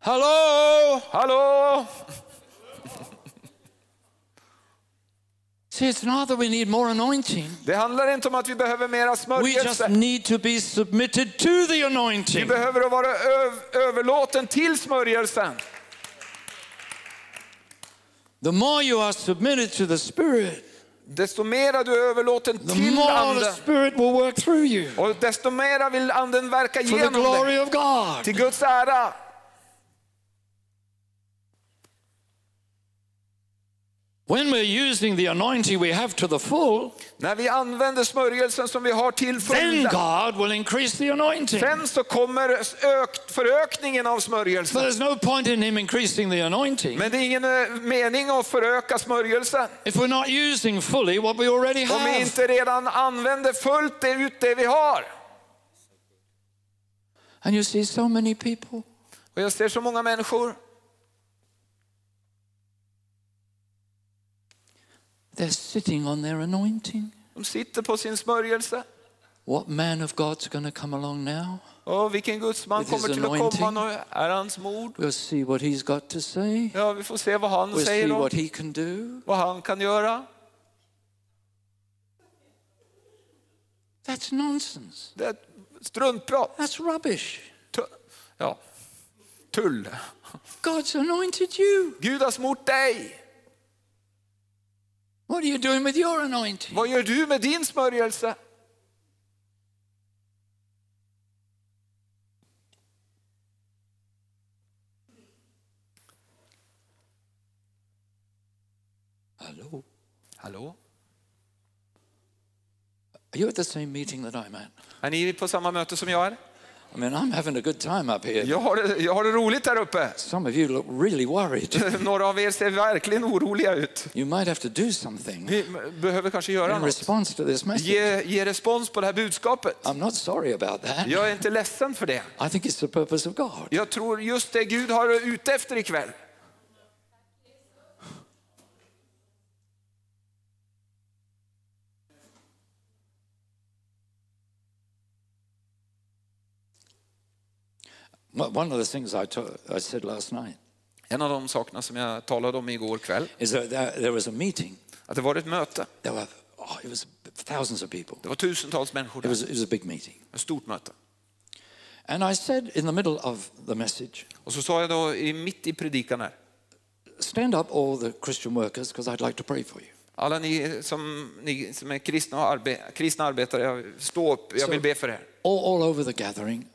Hello? Hallå? It's not that we need more anointing. Det handlar inte om att vi behöver mera We just smörjelse. need to be submitted to the Vi behöver att vara öv- överlåten till smörjelsen. The more you are submitted to the Spirit, Desto mera du är överlåten the till more the anden. Spirit will work through you Och desto mera vill anden verka for the genom dig. Till Guds ära. When we're using the anointing we have to the full, När vi använder smörjelsen som vi har till then fulla. God will increase the anointing. Sen så kommer ök, förökningen av But smörjelsen. there's no point in Him increasing the anointing Men det är ingen eh, mening att föröka smörjelsen. if we're not using fully what we already Om vi have. inte redan använder fullt det ut det vi har. And you see so many people Och jag ser så många människor. They're sitting on their anointing. De sitter på sin smörjelse. What man of God's going to come along now? Och vilken gudsman kommer till att komma nu? Är hans mod? We'll see what he's got to say. Ja, vi får se vad han We'll see säger om what he can do. vad han kan göra. That's nonsense. Det är struntprat. That's rubbish. Tu- Ja. Tull. God's anointed you. Gud har smort dig. What are you doing with your anointing? Vad gör du med din smörjelse? Hello. Hallå? Are you at the same meeting that I'm at? Är ni på samma möte som jag är? I mean, I'm having a good time up here. Jag har det, jag har det roligt där uppe. Some of you look really worried. Några av er ser verkligen oroliga ut. You might have to do something Ni behöver kanske göra in något. response to this message. Ge, ge respons på det här budskapet. I'm not sorry about that. Jag är inte ledsen för det. I think it's the purpose of God. Jag tror just det Gud har ute efter ikväll. One of the things I, I said last night En av de sakerna som jag talade om igår kväll, is that there, was a meeting. att det var ett möte. There were oh, it was thousands of people. Det var tusentals människor It där. was, it was a big meeting. Ett stort möte. And I said in the middle of the message, Och så sa jag då i, mitt i predikan här, stand up all the Christian workers because I'd like to pray for you. alla ni som, ni som är kristna, arbe, kristna arbetare, stå upp, jag vill be för er. All, all over the gathering,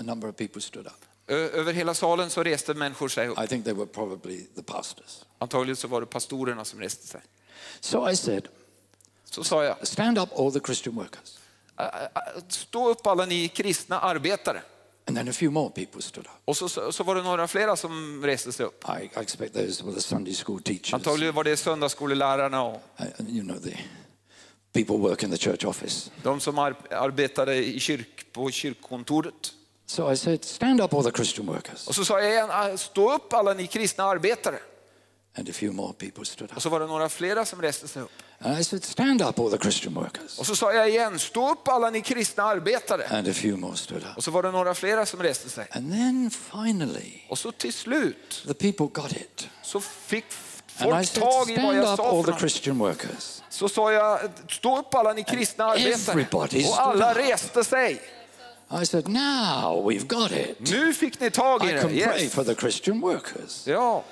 a number of people stood up. Över hela salen så reste människor sig upp. I think they were probably the pastors. Antagligen så var det pastorerna som reste sig. So I said, Så sa jag, stand up all the Christian workers. "Ä- ä- stå upp alla ni kristna arbetare. And then a few more people stood up. Och så, så, var det några flera som reste sig upp. I, I expect those were the Sunday school teachers. Antagligen var det söndagsskolelärarna och Uh, you know, the people work in the church office. de som ar arbetade i kyrk, på kyrkkontoret. So I said, stand up all the Christian workers. Och så sa jag igen, "Ah, stå upp alla ni kristna arbetare. And a few more people stood Och up. så var det några flera som reste sig upp. And I said, stand up all the Christian workers. Och så sa jag igen, stå upp alla ni kristna arbetare. And a few more stood up. Och så var det några flera som reste sig. And then finally, Och så till slut the people got it. så fick folk said, tag i vad jag sa. all För the något. Christian workers. Så sa jag, stå upp alla ni kristna arbetare. everybody Och alla reste sig. I said, now we've got it. Nu fick ni tag i I det. can pray Yes. for the Christian workers. Ja,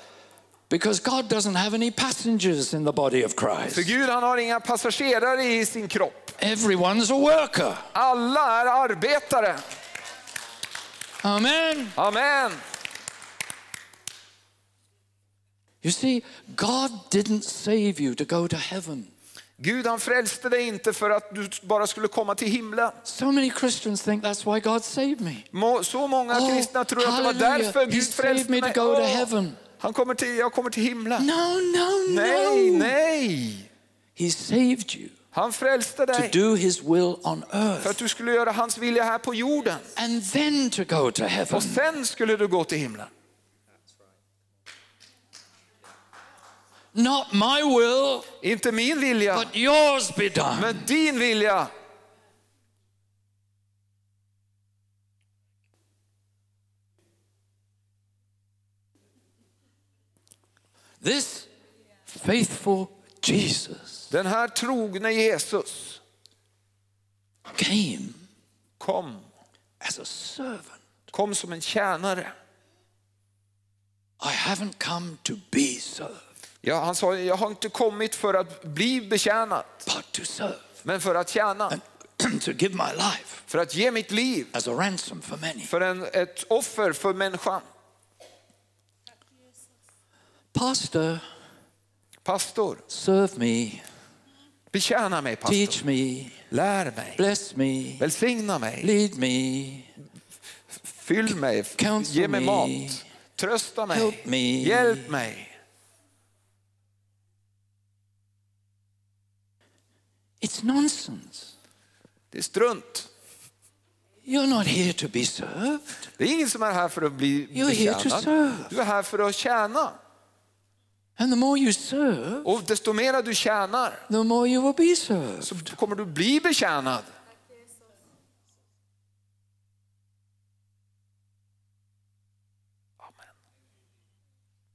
Because God doesn't have any passengers in the body of för Christ. Gud han har inga passagerare i sin kropp. Everyone's a worker. Alla är arbetare. Amen. Amen. You see, God didn't save you to go to heaven. Gud han frälste dig inte för att du bara skulle komma till himlen. So many Christians think that's why God saved me. Må- Så många Oh, kristna tror att det var därför He Gud saved frälste me to mig. go to heaven. Han kommer till, jag kommer till himlen. No, no, Nej, no. nej. He saved you Han frälste to dig do his will on för earth att du skulle göra hans vilja här på jorden. and then to go to heaven. Och sen skulle du gå till himlen. Not my will, Inte min vilja, but yours be done. men din vilja. This faithful Jesus Den här trogne Jesus came kom, as a servant. kom som en tjänare. I haven't come to be served, Ja, han sa, jag har inte kommit för att bli betjänad, but to serve men för att tjäna. and to give my life För att ge mitt liv as a ransom for many. för en, ett offer för människan. Pastor, Pastor, serve me, betjäna mig pastor. teach me, Lär mig, bless me, välsigna mig, lead me, fyll mig, Counsel ge mig me. mat, trösta mig, Help me. hjälp mig. It's nonsense. Det är strunt. You're not here to be served. Det är ingen som är här för att bli You're betjänad. Here to serve. Du är här för att tjäna. And the more you serve, och desto mer du tjänar, the more you will be served. så kommer du bli betjänad. Amen.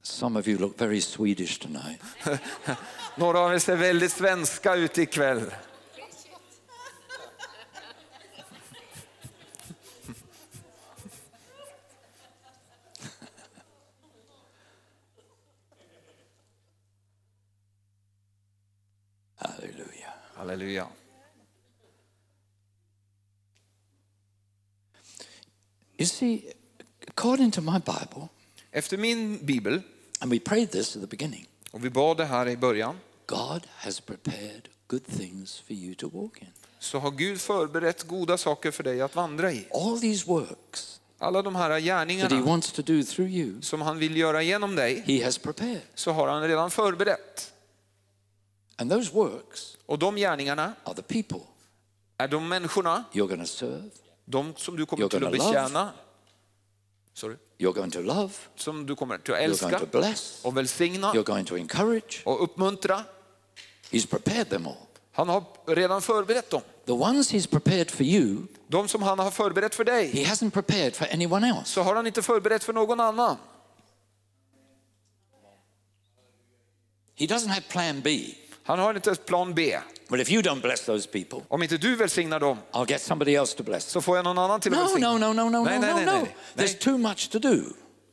Some of you look very Swedish tonight. Några av er ser väldigt svenska ut ikväll. Hallelujah. Halleluja. You see, according to my Bible, Efter min bibel, and we prayed this at the beginning, och vi bad det här i början, God has prepared good things for you to walk in. så har Gud förberett goda saker för dig att vandra i. All these works Alla de här gärningarna you, som han vill göra genom dig, He has prepared. så har han redan förberett. And those works Och de gärningarna are the people är de människorna, serve, de som du kommer till att gonna love. Sorry, you're going to love, som du kommer att you're going älska to bless, och välsigna you're going to encourage. och uppmuntra. He's prepared them all. Han har redan förberett dem. The ones He's prepared for you, De som han har förberett för dig, He hasn't prepared for anyone else. så har han inte förberett för någon annan. He doesn't have plan B. Han har inte ett plan B. Well, if you don't bless those people, Om inte du välsignar dem I'll get somebody else to bless så får jag någon annan till att No, välsigna. no, no, no, no, Nej, nej, no, nej, no. nej. There's too much to do.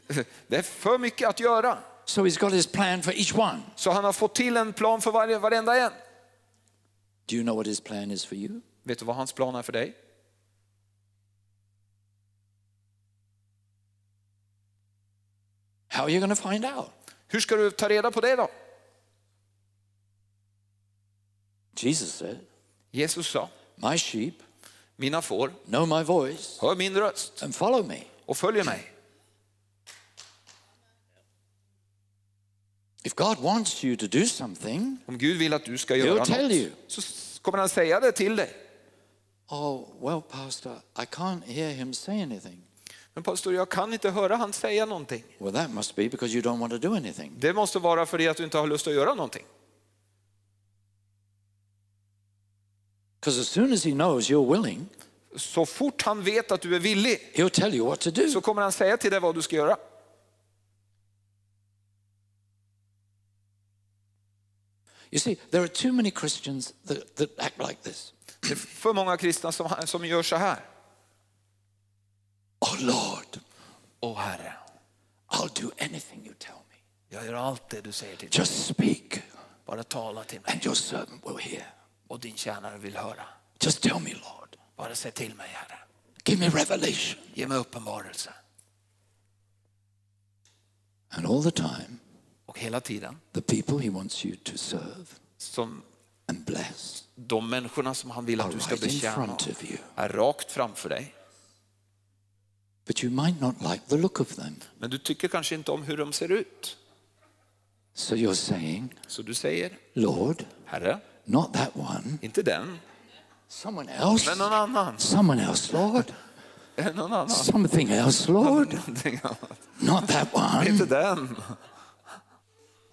Det är för mycket att göra. So he's got his plan for each one. Så han har fått till en plan för varje, varenda en. Do you know what his plan is for you? Vet du vad hans plan är för dig? How are you going to find out? Hur ska du ta reda på det då? Jesus said, Jesus sa, My sheep mina får know my voice hör min röst and follow me. och följer mig. If God wants you to do something, Om Gud vill att du ska göra tell you. något så kommer han säga det till dig. oh, well, Pastor, I can't hear him say anything. Men pastor, jag kan inte höra han säga någonting. Well, that must be because you don't want to do anything. Det måste vara för det att du inte har lust att göra någonting. Because as soon as he knows you're willing, Så fort han vet att du är villig he'll tell you what to do. så kommer han säga till dig vad du ska göra. You see, there are too many Christians that, that act like this. Det är för många kristna som, som gör så här. Oh, Lord, Åh Herre, I'll do anything you tell me. jag gör allt det du säger till mig. Just speak, Bara tala till mig and your servant will hear. Och din tjänare vill höra. Just tell me, Lord. Bara säg till mig Herre. Give me revelation. Ge mig uppenbarelse. And all the time, Och hela tiden, the people he wants you to serve som and bless de människorna som han vill att du ska right betjäna är rakt framför dig. But you might not like the look of them. Men du tycker kanske inte om hur de ser ut. So you're saying, Så du säger, Lord, Herre, not that one, inte den, someone else. men någon annan. Someone else, Lord. Eh, någon annan. Something else, Lord. Någonting annat. Not that one. Inte den.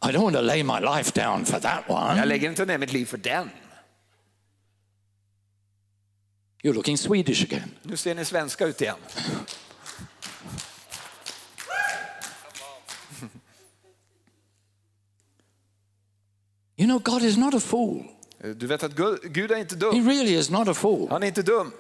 I don't want to lay my life down for that one. Jag lägger inte ner mitt liv för den. You're looking Swedish again. Nu ser ni svenska ut igen. You know, God is not a fool. Du vet att Gud är inte He dum. really is not a fool. Han är inte dum.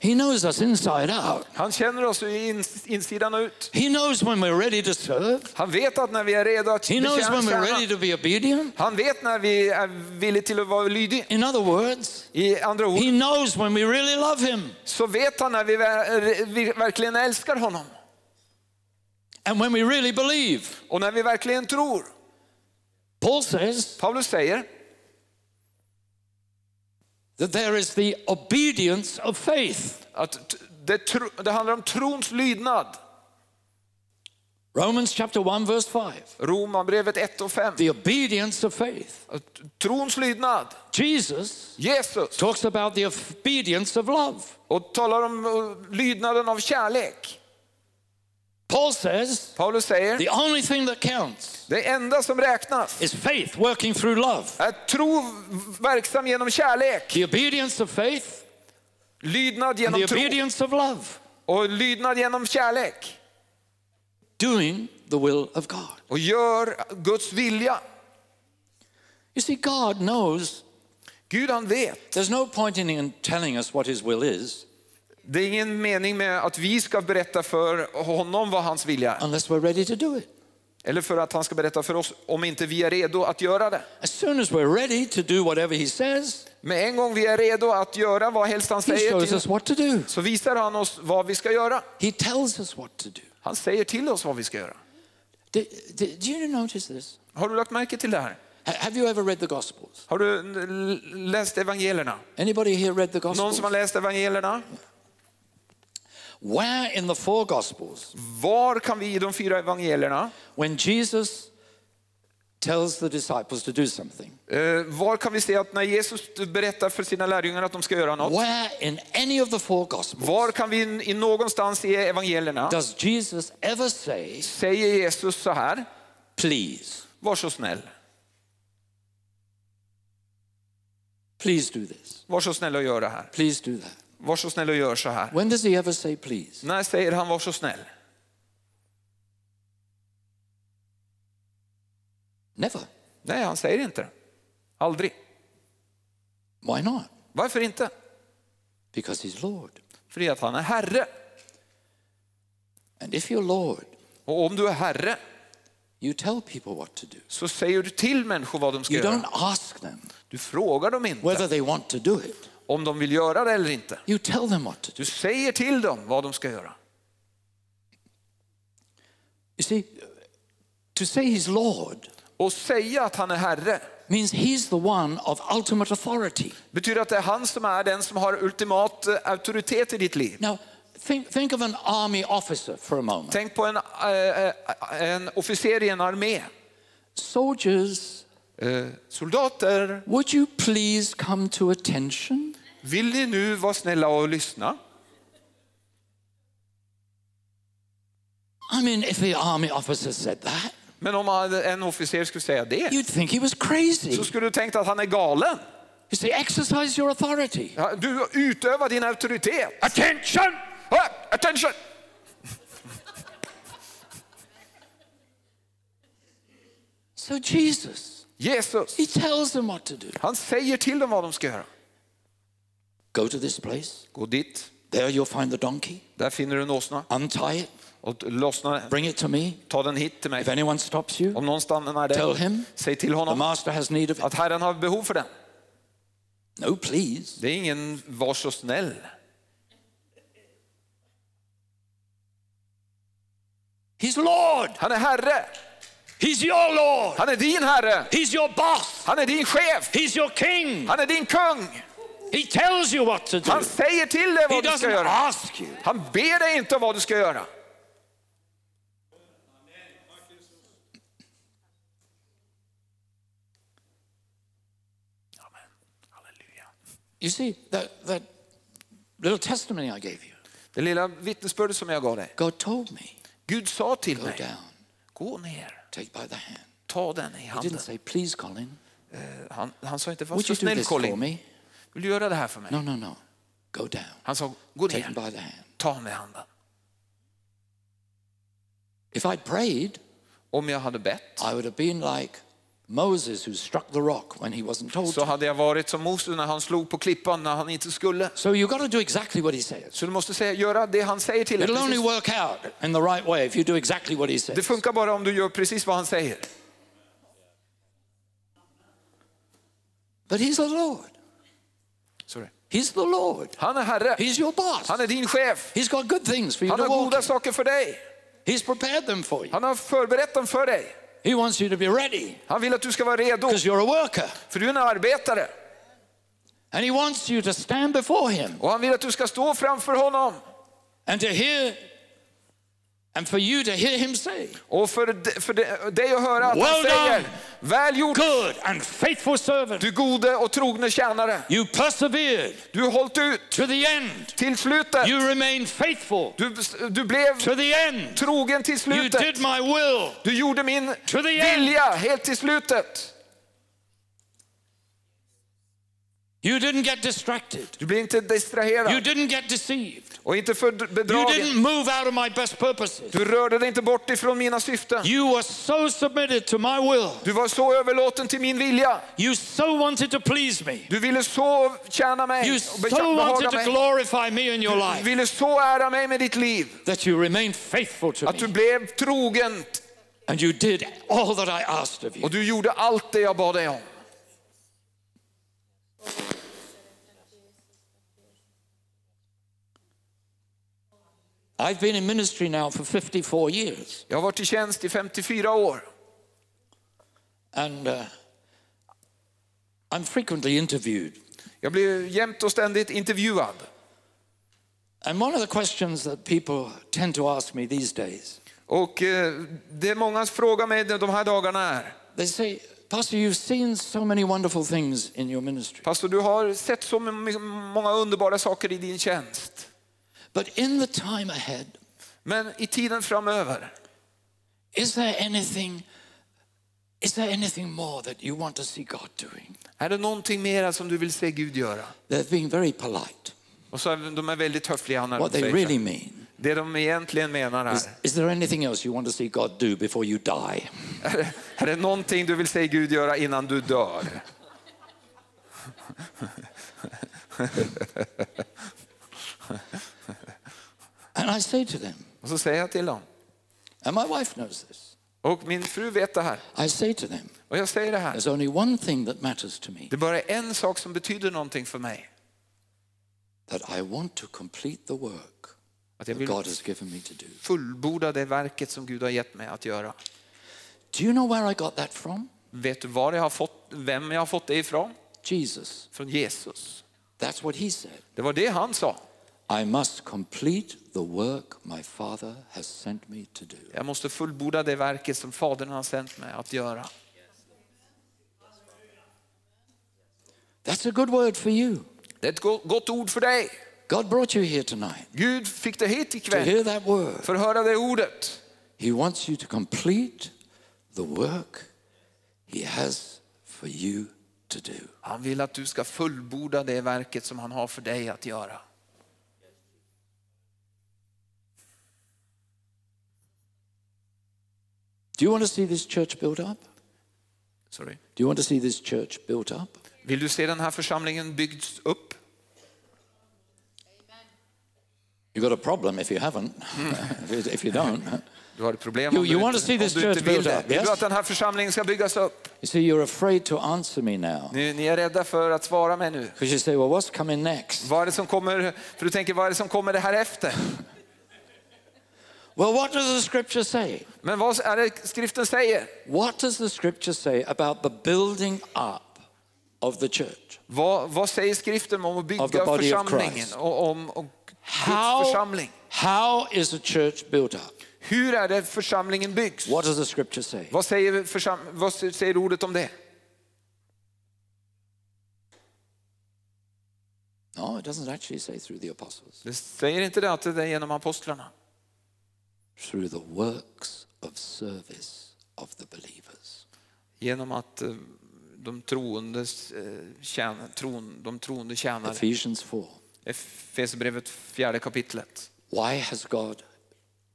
He knows us inside out. Han känner oss in, insidan ut. He knows when we're ready to serve. Han vet att när vi är redo att He knows when we're ready to be obedient. han vet när vi är villiga till att vara lydiga. In other words, I andra ord He knows when we really love Him så vet han när vi, vi verkligen älskar honom. and when we really believe. Och när vi verkligen tror. Paul says Paulus säger that there is the obedience of faith. att det, tro, det handlar om trons lydnad. Romans chapter 1, verse 5. Romarbrevet 1 och 5. The obedience of faith. Trons lydnad. Jesus Jesus. talks about the obedience of love. Och talar om uh, lydnaden av kärlek. Paul says Paulus säger the only thing that counts det enda som räknas is faith working through love. är tro verksam genom kärlek. The obedience of faith Lydnad genom the tro obedience of love. och lydnad genom kärlek. doing the will of God. och gör Guds vilja. You see, God knows Gud han vet. there's no point in telling us what his will is Det är ingen mening med att vi ska berätta för honom vad hans vilja är. unless we're ready to do it. Eller för att han ska berätta för oss om inte vi är redo att göra det. As soon as we're ready to do whatever he says, Men en gång vi är redo att göra vad helst han säger shows till us what to do. så visar han oss vad vi ska göra. He tells us what to do. Han säger till oss vad vi ska göra. Do, do, do you notice this? Har du lagt märke till det här? Ha- Have you ever read the Gospels? Har du läst evangelierna? Anybody here read the Någon Gospels? som har läst evangelierna? Where in the four Gospels, Var kan vi i de fyra evangelierna, when Jesus tells the disciples to do something, eh, var kan vi se att när Jesus berättar för sina lärjungar att de ska göra något, where in any of the four Gospels var kan vi i någonstans i evangelierna, does Jesus ever say, säger Jesus så här, please, var så snäll, please do this, var så snäll och gör det här, please do that? Var så snäll och gör så här. When does he ever say please? När säger han var så snäll? Never. Nej, han säger inte det. Aldrig. Why not? Varför inte? Because he's Lord. För att han är Herre. And if you're Lord, Och om du är Herre you tell people what to do. så säger du till människor vad de ska You göra. don't ask them Du frågar dem inte whether they want to do it. Om de vill göra det eller inte. You tell them what to do. Du säger till dem vad de ska göra. You see, to say he's Lord Och säga att han är Herre means he's the one of ultimate authority. betyder att det är han som är den som har ultimat eh, auktoritet i ditt liv. Now, think, think of an army officer for a moment. Tänk på en, eh, en officer i en armé. Soldiers, Eh, Soldater, would you please come to attention? Vill ni nu vara snälla och lyssna? I mean, if the army officer said that, Men om en officer skulle säga det you'd think he was crazy. så skulle du tänka att han är galen. You say, exercise your authority. Ja, Du utövar din auktoritet. Attention! Ah, Attention! So Jesus, Jesus, he tells them what to do. han säger till dem vad de ska göra. Go to this place. Gå dit, There you'll find the donkey. där finner du en åsna Untie it. och lossna Bring it to me. ta den hit till If mig. anyone stops you, Om någon stannar tell där, him säg till the honom master has need of it. att Herren har behov för den. No, please. Det är ingen var så snäll. He's Lord. Han är Herre, He's your Lord. han är din Herre, He's your boss. han är din chef, He's your king. han är din kung. He tells you what to do. Han säger till dig He vad du ska göra. ask you. Han ber dig inte vad du ska göra. Amen. Halleluja. You see, that, that little testimony I gave you, Det lilla vittnesbördet som jag gav dig. God told me, Gud sa till go mig, down, gå ner, take by the hand. ta den i He handen. didn't say, please, Colin, Eh, Han, han sa inte, var så snäll Colin? Vill du göra det här för mig? No, no, no. Go down, Han sa, gå take him ner, by the hand. ta honom i handen. If I'd prayed, Om jag hade bett I would have been like Moses who struck the rock when he wasn't told så hade jag varit som Moses när han slog på klippan när han inte skulle. So you've got to do exactly what he says. Så du måste säga, göra det han säger till dig. It'll only work out in the right way if you do exactly what he Det says. funkar bara om du gör precis vad han säger. But he's the Lord. He's the Lord. Han är Herre, He's your boss. han är din chef. He's got good things for you Han har goda saker för dig. He's prepared them for you. Han har förberett dem för dig. He wants you to be ready Han vill att du ska vara redo, because you're a worker. för du är en arbetare. And he wants you to stand before him Och han vill att du ska stå framför honom. and to hear and for you to hear him say, Och för, för dig att höra att han Well säger, done. väl gjort Good and faithful servant. du gode och trogne tjänare. You persevered Du har hållit ut to the end. till slutet. You remained faithful Du, du blev to the end. trogen till You slutet. did my will. Du gjorde min To the end. vilja helt till slutet. You didn't get distracted. Du blir inte distraherad You didn't get deceived. och inte för You bedragen. didn't move out of my best purposes. Du rörde dig inte bort ifrån mina syften. You were so submitted to my will. Du var så överlåten till min vilja. You so wanted to please me. Du ville så tjäna mig You och so wanted to glorify me in your Du life ville så ära mig med ditt liv. that you remained faithful to Att du me. blev trogen And you did all that I asked of you. och du gjorde allt det jag bad dig om. I've been in ministry now for 54 years. Jag har varit i tjänst i 54 år. And uh, I'm frequently interviewed. Jag blir jämt och ständigt intervjuad. And one of the questions that people tend to ask me these days, Och eh, det många frågar mig de här dagarna är, they say, Pastor, you've seen so many wonderful things in your ministry. pastor du har sett så många underbara saker i din tjänst. But in the time ahead, Men i tiden framöver, is there anything, is there anything more that you want to see God doing? är det någonting mer som du vill se Gud göra? They're being very polite. Och så är de är väldigt höfliga när de What they säger så. really mean Det de egentligen menar is, är, is there anything else you want to see God do before you die? är det, någonting du vill se Gud göra innan du dör? And I say to them, Och så säger jag till dem, and my wife knows this, och min fru vet det här, I say to them, och jag säger det här. there's only one thing that matters to me Det bara är en sak som betyder någonting för mig. that I want to complete the work Att jag vill fullborda det verket som Gud har gett mig att göra. Do you know where I got that from? Vet du var jag har fått, vem jag har fått det ifrån? Jesus. Från Jesus. That's what he said. Det var det han sa. I must complete the work my Father has sent me to do. Jag måste fullborda det verket som Fadern har sänt mig att göra. That's a good word for you. Det är ett go- gott ord för dig. God brought you here tonight Gud fick dig hit to ikväll hear that word. för att höra det ordet. He wants you to complete the work he has for you to do. Han vill att du ska fullborda det verket som han har för dig att göra. Do you want to see this church built up? Sorry. Do you want to see this church built up? Vill du se den här församlingen byggd upp? You've got a problem if you haven't, if if you don't. Du har ett problem You- om, you du, want to inte, om du vill det. Vill du att den här församlingen ska byggas upp? You see, you're afraid to answer me now Ni, ni är rädda för att svara mig nu. because you say, well, what's coming next? Vad är det som kommer, för du tänker, vad är det som kommer det här efter? Well, what does the scripture say? Men vad är det skriften säger? What does the scripture say about the building up of the church? Vad, vad säger skriften om att Of the bygga församlingen och om och Guds How, församling? how is a church built up? Hur är det församlingen byggs? What does the scripture say? Vad säger, försam, vad säger ordet om det? No, it doesn't actually say through the apostles. Det säger inte det att det är genom apostlarna. Through the works of service of the believers. Genom att eh, de troendes eh, tjänar, tron, de troende tjänar. Ephesians 4. Efesierbrevet fjärde kapitlet. Why has God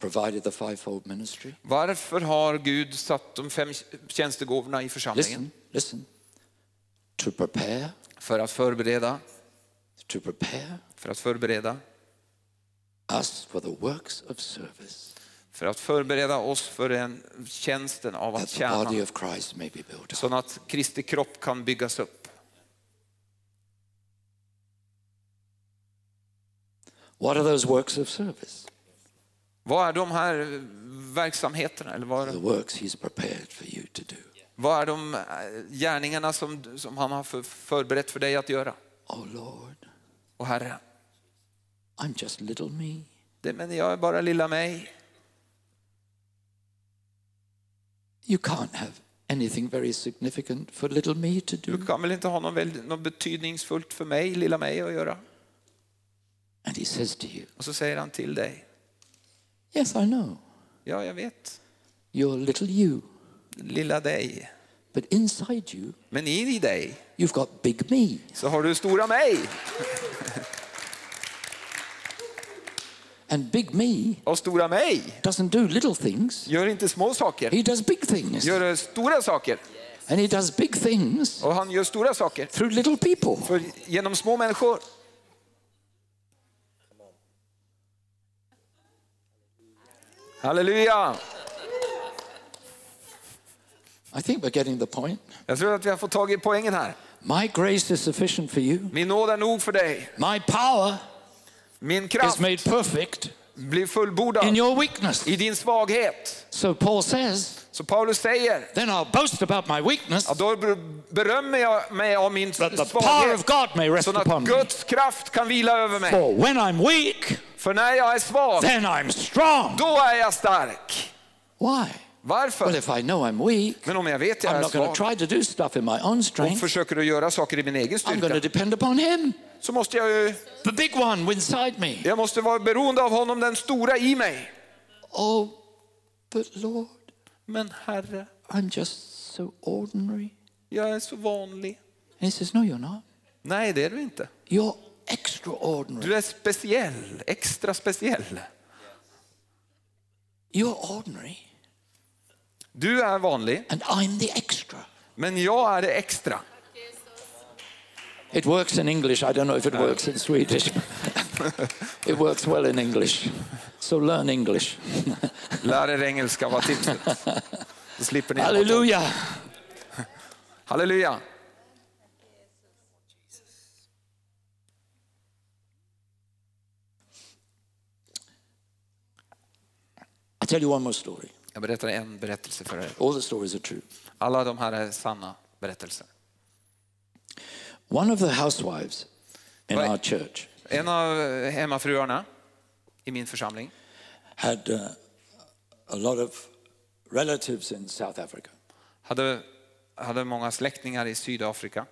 provided the fivefold ministry? Varför har Gud satt de fem tjänstegåvorna i församlingen? Listen, listen. To prepare, För att förbereda, to prepare för att förbereda, us for the works of service, för att förbereda oss för den tjänsten av att tjäna. Så att Kristi kropp kan byggas upp. What are those works of service? Vad är de här verksamheterna? Eller vad The är, works He's prepared for you to do. vad är de eh, gärningarna som, som han har för, förberett för dig att göra? Oh Lord, Och Herre, I'm just little me. det, men jag är bara lilla mig. You can't have anything very significant for little me to Du do. kan väl inte ha något, något betydningsfullt för mig, lilla mig att göra? And He says to you, Och så säger han till dig, Yes, I know. ja jag vet, You're little you. lilla dig. But inside you, Men i dig you've got big me. så har du stora mig. And big me Och stora mig doesn't do little things, gör inte små saker, he does big things. gör stora saker. And he does big things Och han gör stora saker through little people. för, genom små människor. Halleluja! I think we're getting the point. Jag tror att vi har fått tag i poängen här. My grace is sufficient for you. Min nåd är nog för dig. My power Min is kraft made perfect blir fullbordad in your weakness. i din svaghet. So Paul says, Så Paulus säger, then I'll boast about my weakness, ja, då berömmer jag mig av min that the power of. God may rest Så upon att me. Guds kraft kan vila över mig. For when I'm weak, För när jag är svag, then I'm strong. då är jag stark. Why? Well, Varför? if I know I'm weak, Men om jag vet att jag I'm är not going to try to do stuff in my own och strength. försöker att göra saker i min egen I'm going to styrka, depend upon Him, så måste jag ju, the big one inside me. jag måste vara beroende av honom, den stora i mig. Oh, but Lord, Men Herre, I'm just so ordinary. jag är så vanlig. And He says, No, you're not. Nej, det är du inte. You're extraordinary. Du är speciell, extra speciell. You're ordinary, Du är vanlig, and I'm the extra. men jag är det extra. It works in English. I don't know if it works in Swedish. it works well in English. So learn English. Lär er engelska var tipset. Då slipper ni. Hallelujah. Halleluja. I'll tell you one more story. Jag berättar en berättelse för er. All the stories are true. Alla de här är sanna berättelser. One of the housewives in our church En av hemmafruarna i min församling had uh, a lot of relatives in South Africa. hade, hade många släktingar i Sydafrika.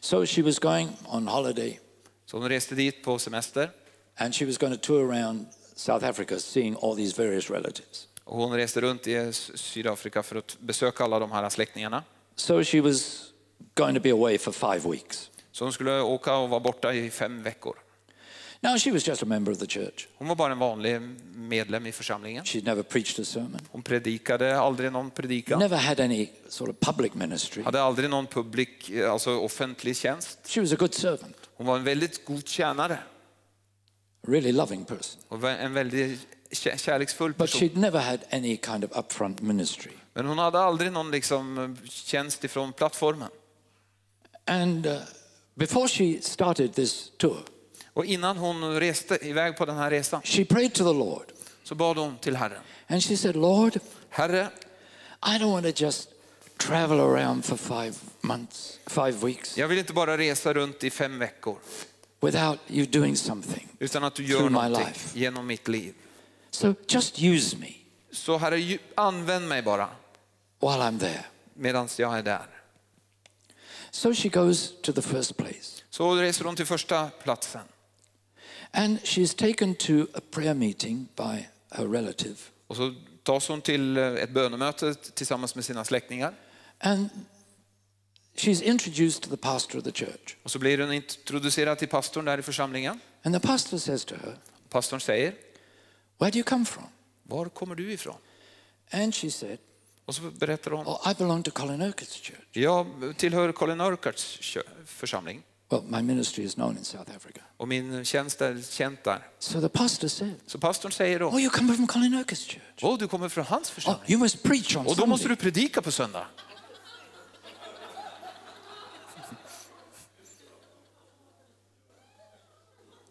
So she was going on holiday Så hon reste dit på semester and she was going to tour around South Africa seeing all these various relatives. Och hon reste runt i Sydafrika för att besöka alla de här släktingarna. So she was going to be away for five weeks. Så hon skulle åka och vara borta i fem veckor. Now, she was just a member of the church. Hon var bara en vanlig medlem i församlingen. She'd never preached a sermon, Hon predikade aldrig någon predikan. never had any sort of public ministry. Hade aldrig någon publik, alltså offentlig tjänst. She was a good servant, Hon var en väldigt god tjänare a really loving person. och en väldigt kärleksfull But person. she'd never had any kind of upfront ministry. Men hon hade aldrig någon liksom tjänst ifrån plattformen. And uh, before she started this tour, Och innan hon reste iväg på den här resan she prayed to the Lord. så bad hon till Herren. And she said, Lord, Herre, I don't want to just travel around for five months, five weeks, jag vill inte bara resa runt i fem veckor without you doing something. utan att du gör någonting genom mitt liv. So just use me Så Herre, använd mig bara while I'm there. medan jag är där. So she goes to the first place. Så reser hon till första platsen. And she's taken to a prayer meeting by her relative. Och så tas hon till eh, ett bönemöte tillsammans med sina släktingar. And she's introduced to the pastor of the church. Och så blir hon introducerad till pastorn där i församlingen. And the pastor says to her, Pastorn säger, Where do you come from? var kommer du ifrån? And she said, Och så berättar hon, Oh, I belong to Colin Urquhart's church. jag tillhör Colin Urquharts församling Well, my ministry is known in South Africa. och min tjänst är känt där. So the pastor said, Så pastorn säger då, Oh, you come from Colin Urquhart's church. åh du kommer från hans Oh, församling. you must preach on Och då måste du predika på söndag.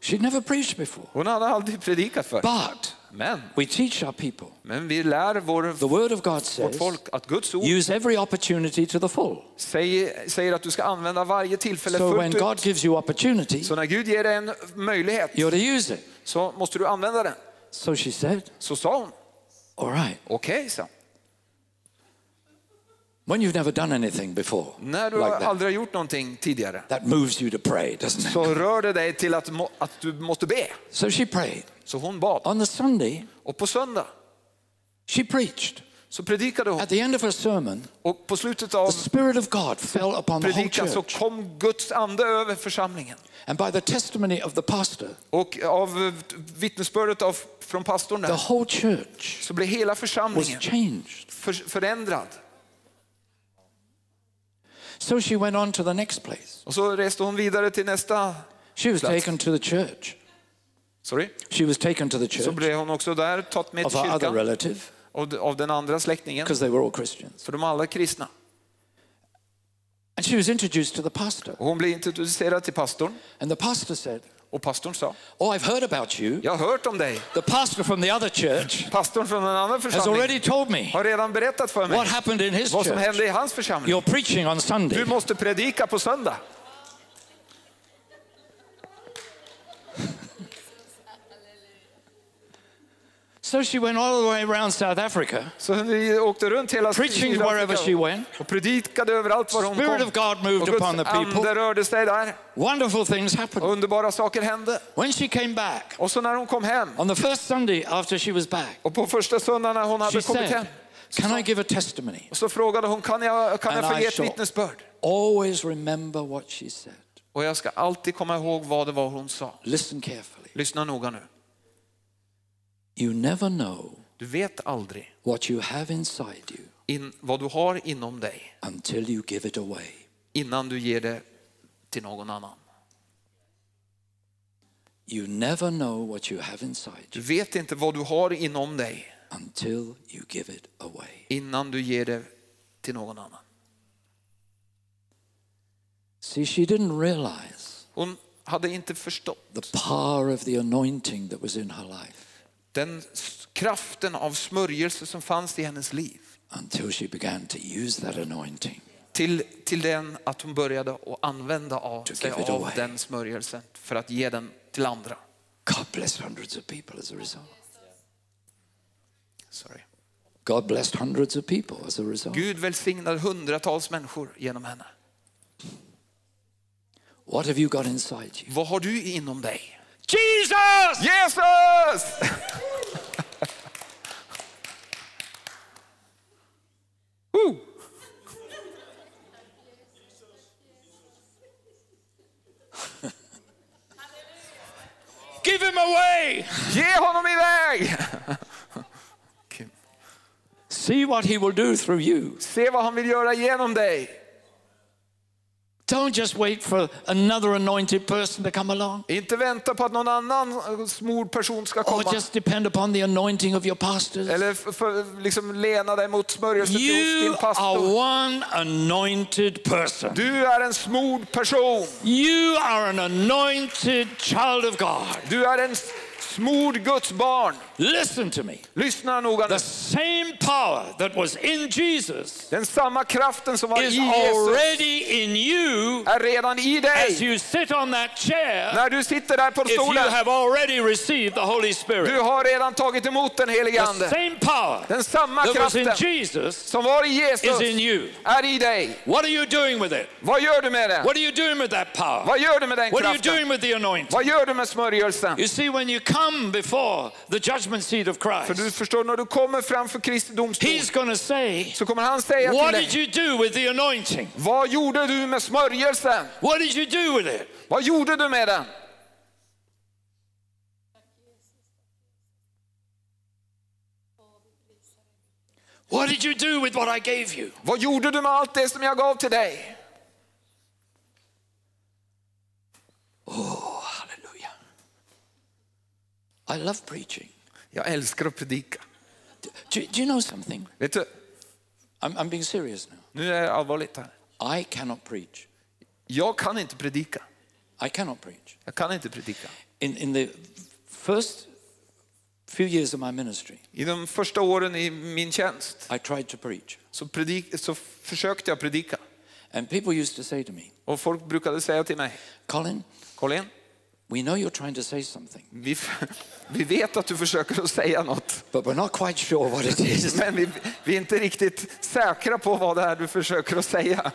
She'd never preached before. Hon hade aldrig predikat för. But Men, we teach our people. men vi lär vår, The word of God vårt says, folk att Guds ord use every opportunity to the full. säger, säger att du ska använda varje tillfälle So when fullt God ut. gives you opportunity, Så när Gud ger dig en möjlighet you're to use it. så måste du använda den. So she said, Så sa hon, All right. okej, så. When you've never done anything before, När du like aldrig har gjort någonting tidigare that moves you to pray, doesn't it? så rör det dig till att, må, att du måste be. So she prayed. Så hon bad. On the Sunday, Och på söndag she preached. Så predikade hon At the end of her sermon, och på slutet av the Spirit of God fell upon the whole predikan så kom Guds ande över församlingen. And by the testimony of the pastor, Och av vittnesbördet av, från pastorn the där whole church så blev hela was församlingen changed. för, förändrad. So she went on to the next place. Och så reste hon vidare till nästa, She was Plats. taken to the church. sorry, She was taken to the church. så blev hon också där tatt med of till her other kyrkan relative av, av den andra släktingen. because they were all Christians. För de alla är kristna. And she was introduced to the pastor. Och hon blev introducerad till pastorn And the pastor said, och pastorn sa, Oh, I've heard about you. jag har hört om dig. The pastor from the other church Pastorn från en annan has församling already told me har redan berättat för mig what happened in his vad som church. hände i hans församling. You're preaching on Sunday. Du måste predika på söndag. So she went all the way around South Africa, Så vi åkte runt hela preaching wherever she went. och predikade överallt var hon Spirit kom. of God moved Och upon the people. ande rörde sig där. Wonderful things happened. Underbara saker hände. When she came back, Och så när hon kom hem, on the first Sunday after she was back, och på första söndagen när hon hade kommit hem, said, Can I give a testimony? och så frågade hon, kan jag, kan jag få ge ett vittnesbörd? always remember what she said. Och jag ska alltid komma ihåg vad det var hon sa. Listen carefully. Lyssna noga nu. You never know Du vet aldrig what you have inside you in, vad du har inom dig until you give it away. innan du ger det till någon annan. You never know what you have inside Du you vet inte vad du har inom dig until you give it away. innan du ger det till någon annan. See, she didn't realize Hon hade inte förstått the power of the anointing that was in her life den kraften av smörjelse som fanns i hennes liv. until she began to use that anointing. Till, till den att hon började att använda av sig av den smörjelsen för att ge den till andra. God blessed hundreds of people as a result. Sorry. God blessed hundreds of people as a result. Gud välsignade hundratals människor genom henne. What have you got inside you? Vad har du inom dig? Jesus! Jesus! Woo! Give him away! Ge honom iväg! See what he will do through you. Se vad han vill göra genom dig. Don't just wait for another anointed person to come along. Inte vänta på att någon annan eh, smord person ska komma. Or just depend upon the anointing of your pastors. Eller för, liksom lena dig mot smörjelsen hos You are pastor. one anointed person. Du är en smord person. You are an anointed child of God. Du är en smord Guds barn. Listen to me. Lyssna noga nu. The same power that was in Jesus Den samma kraften som var i is Jesus already in you är redan i as dig. you sit on that chair. När du sitter där på If you stolen, have already received the Holy du Spirit, har redan tagit emot den helige the Ande. same power Den samma that was in kraften Jesus som var i is in Jesus you. är i dig. What are you doing with it? Vad gör du med den? What are you doing with that power? Vad gör du med den What are you kraften? doing with the anointing? Vad gör du med smörjelsen? You see, when you come before the judgment seat of För du Christ, förstår, när du kommer framför Kristi domstol He's to say, så kommer han säga What till did dig, you do with the anointing? vad gjorde du med smörjelsen? What did you do with it? Vad gjorde du med den? What did you do with what I gave you? Vad gjorde du med allt det som jag gav till dig? Oh. I love preaching. Jag älskar att predika. Do, do, do you know something? Vet du, I'm, I'm being serious now. nu är det allvarligt här. I cannot preach. Jag kan inte predika. I cannot preach. Jag kan inte predika. In, in the first few years of my ministry, I de första åren i min tjänst I tried to preach. så, predik, så försökte jag predika. And people used to say to me, Och folk brukade säga till mig, Colin, Colin, we know you're trying to say something, vi, vi vet att du försöker att säga något. but we're not quite sure what it is. Men vi, vi är inte riktigt säkra på vad det är du försöker att säga.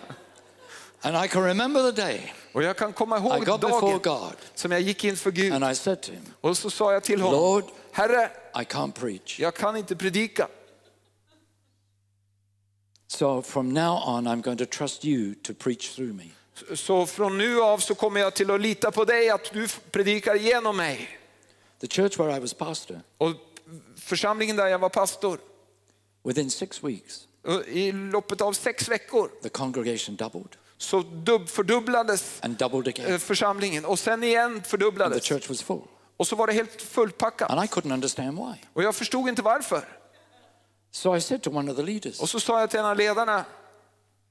And I can remember the day Och jag kan komma ihåg dagen God som jag gick inför Gud. and I said to him, Och så sa jag till honom, Lord, Herre, I can't preach. jag kan inte predika. So from now on, I'm going to trust you to preach through me. Så från nu av så kommer jag till att lita på dig, att du predikar genom mig. The church where I was pastor, Och församlingen där jag var pastor, within six weeks, i loppet av sex veckor the congregation doubled så dub, fördubblades and doubled eh, again. församlingen och sen igen And the fördubblades. church was full. Och så var det helt fullpackat. And I couldn't understand why. Och jag förstod inte varför. So I said to one of the leaders, Och så sa jag till en av ledarna,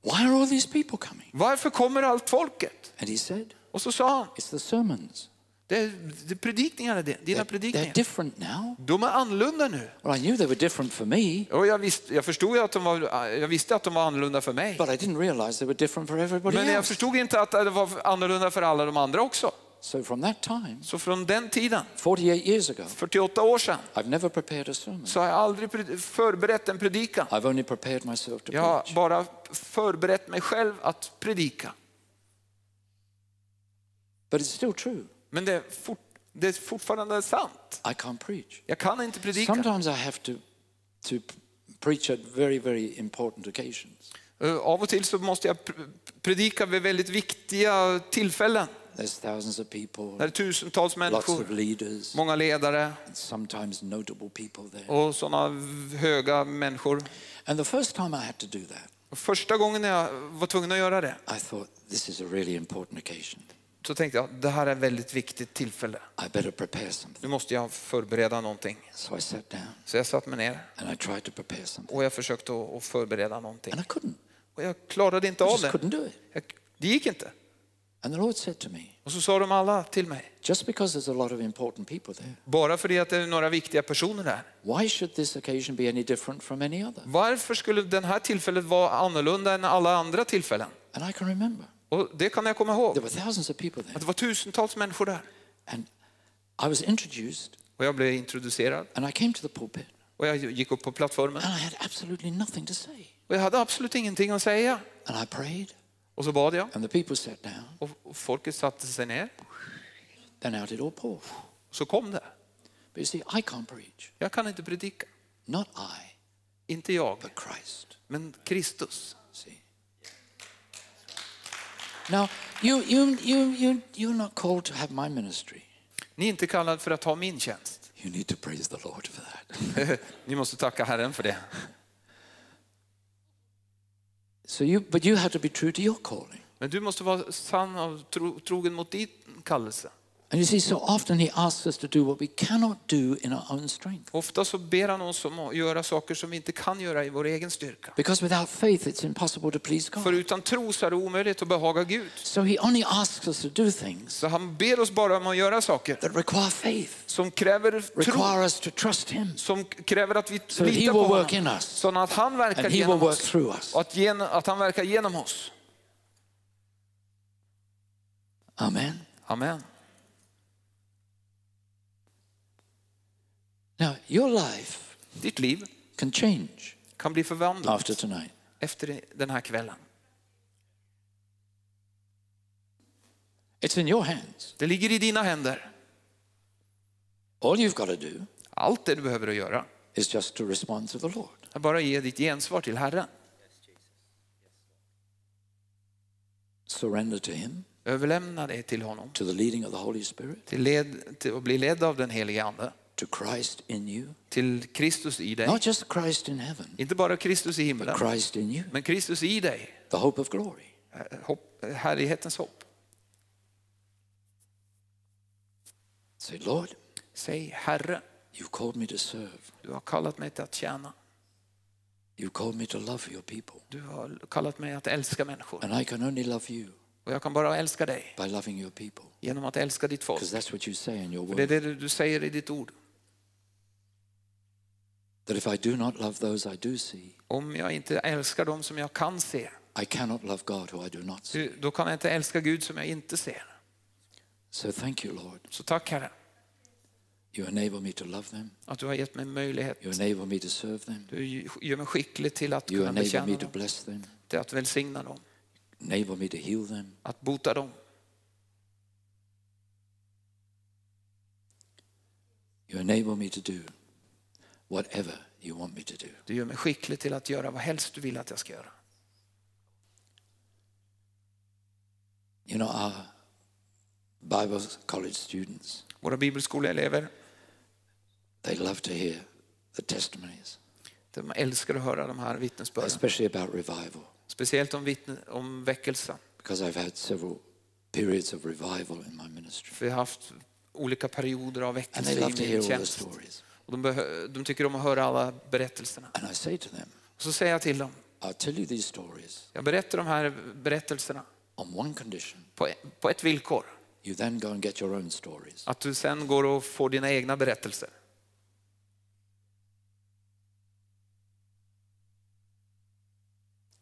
Why are all these people coming? varför kommer allt folket? And he said, Och så sa han, It's the sermons. det är, det är predikningarna, dina They're, they're predikningar. different now. De är annorlunda nu. Well, I knew they were different for me, Och jag, visste, jag förstod att de var, jag visste att de var annorlunda för mig. but I didn't realize they were different for everybody Men jag else. förstod inte att det var annorlunda för alla de andra också. So from that time, Så från den tiden, 48 years ago, 48 år sedan, I've never prepared a sermon. så har jag aldrig förberett en predikan. I've only prepared myself to Jag har preach. bara förberett mig själv att predika. But it's still true. Men det är, fort, det är fortfarande sant. I can't preach. Jag kan inte predika. Sometimes I have to, to preach at very, very important occasions. Eh, Av och till så måste jag pr- predika vid väldigt viktiga tillfällen. There's thousands of När det är tusentals lots of människor, leaders, många ledare and sometimes notable people there. och sådana höga människor. And the first time I had to do that, Och Första gången jag var tvungen att göra det I thought, this is a really important occasion. så tänkte jag det här är ett väldigt viktigt tillfälle. I better prepare something. Nu måste jag förbereda någonting. So I sat down Så jag satte mig ner and I tried to prepare something. och jag försökte att förbereda någonting. And I couldn't. Och jag klarade inte I av just det. couldn't do it. Jag, det gick inte. And the Lord said to me, Och så sa de alla till mig, just because there's a lot of important people there, bara för det att det är några viktiga personer där. why should this occasion be any different from any other? Varför skulle den här tillfället vara annorlunda än alla andra tillfällen? And I can remember Och det kan jag komma ihåg. there were thousands of people Att there. det var tusentals människor där. And I was introduced Och jag blev introducerad and I came to the pulpit och jag gick upp på plattformen. and I had absolutely nothing to say. Och jag hade absolut ingenting att säga. And I prayed Och så bad jag and the people sat down. och och folket satte sig ner. Then out it all poured. Så kom det. But you see, I can't preach. Jag kan inte predika. Not I, Inte jag, but Christ. men Kristus. See. Now, you, you, you, you, you're not called to have my ministry. Ni är inte kallade för att ha min tjänst. You need to praise the Lord for that. Ni måste tacka Herren för det so you, but you have to be true to your calling. Men du måste vara sann och tro, trogen mot din kallelse. And you see, so often he asks us to do what we cannot do in our own strength. Ofta så ber han oss om att göra saker som vi inte kan göra i vår egen styrka. Because without faith, it's impossible to please För God. utan tro så är det omöjligt att behaga Gud. So he only asks us to do things Så han ber oss bara om att göra saker that require faith, som kräver tro, require us to trust him, som kräver att vi so that he litar will på work honom. in us Så att han verkar and he will genom work oss. through us. Och att, gen, att han verkar genom oss. Amen. Amen. Now, your life Ditt liv can change kan bli förvandlat after tonight. efter den här kvällen. It's in your hands. Det ligger i dina händer. All you've got to do Allt det du behöver att göra is just to respond to the Lord. är bara ge ditt gensvar till Herren. Surrender to him, Överlämna det till honom. to the leading of the Holy Spirit, Till, led, till att bli ledd av den helige Ande. To Christ in you. Till Kristus i dig. Not just Christ in heaven, Inte bara Kristus i but himlen, Christ in you, men Kristus i dig. the hope of glory. Hopp, härlighetens hopp. Say, Lord, Säg Herre, you've called me to serve. du har kallat mig till att tjäna. You've called me to love your people. Du har kallat mig att älska människor. And I can only love you Och jag kan bara älska dig by loving your people. genom att älska ditt folk. Because that's what you say in your För det är word. det du säger i ditt ord. That if I do not love those I do see, Om jag inte älskar dem som jag kan se, I cannot love God who I do not see. då kan jag inte älska Gud som jag inte ser. So thank you, Lord. Så tack Herre, You enable me to love them. att du har gett mig möjlighet. You enable me to serve them. Du gör mig skicklig till att You kunna betjäna me to dem, bless them. till att välsigna dem, Enable me to heal them. att bota dem. You enable me to do whatever you want me to do. Du gör mig skicklig till att göra vad helst du vill att jag ska göra. You know our Bible college students. Våra bibelskoleelever. They love to hear the testimonies. De älskar att höra de här vittnesbörden. Especially about revival. Speciellt om, vittne, om väckelse. Because I've had several periods of revival in my ministry. För har haft olika perioder av väckelse i min tjänst. Och de, behö- de tycker om att höra alla berättelserna. And I say to them, Och så säger jag till dem, I'll tell you these stories jag berättar de här berättelserna on one condition. på, på ett villkor. You then go and get your own stories. Att du sen går och får dina egna berättelser.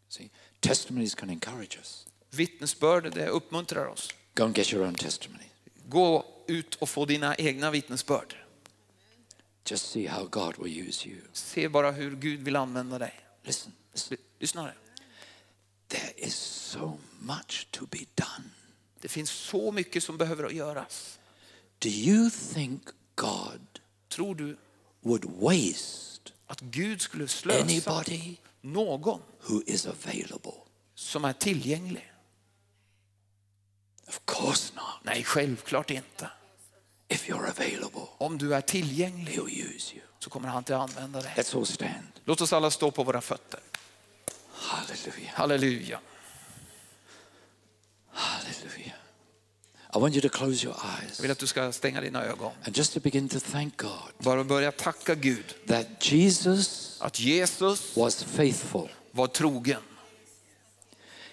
See, testimonies can encourage us. Vittnesbörd, det uppmuntrar oss. Go and get your own testimony. Gå ut och få dina egna vittnesbörd. Just see how God will use you. Se bara hur Gud vill använda dig. Listen, listen. Lyssna nu. There is so much to be done. Det finns så mycket som behöver göras. Do you think God Tror du would waste att Gud skulle slösa anybody någon who is available? som är tillgänglig? Of course not. Nej, självklart inte. If you're available, Om du är tillgänglig use you. så kommer han att använda dig. Let's all stand. Låt oss alla stå på våra fötter. Hallelujah. Halleluja. Hallelujah. I want you to close your Jag eyes vill att du ska stänga dina ögon. and just to begin to thank God Bara börja tacka Gud that Jesus att Jesus was faithful. var trogen.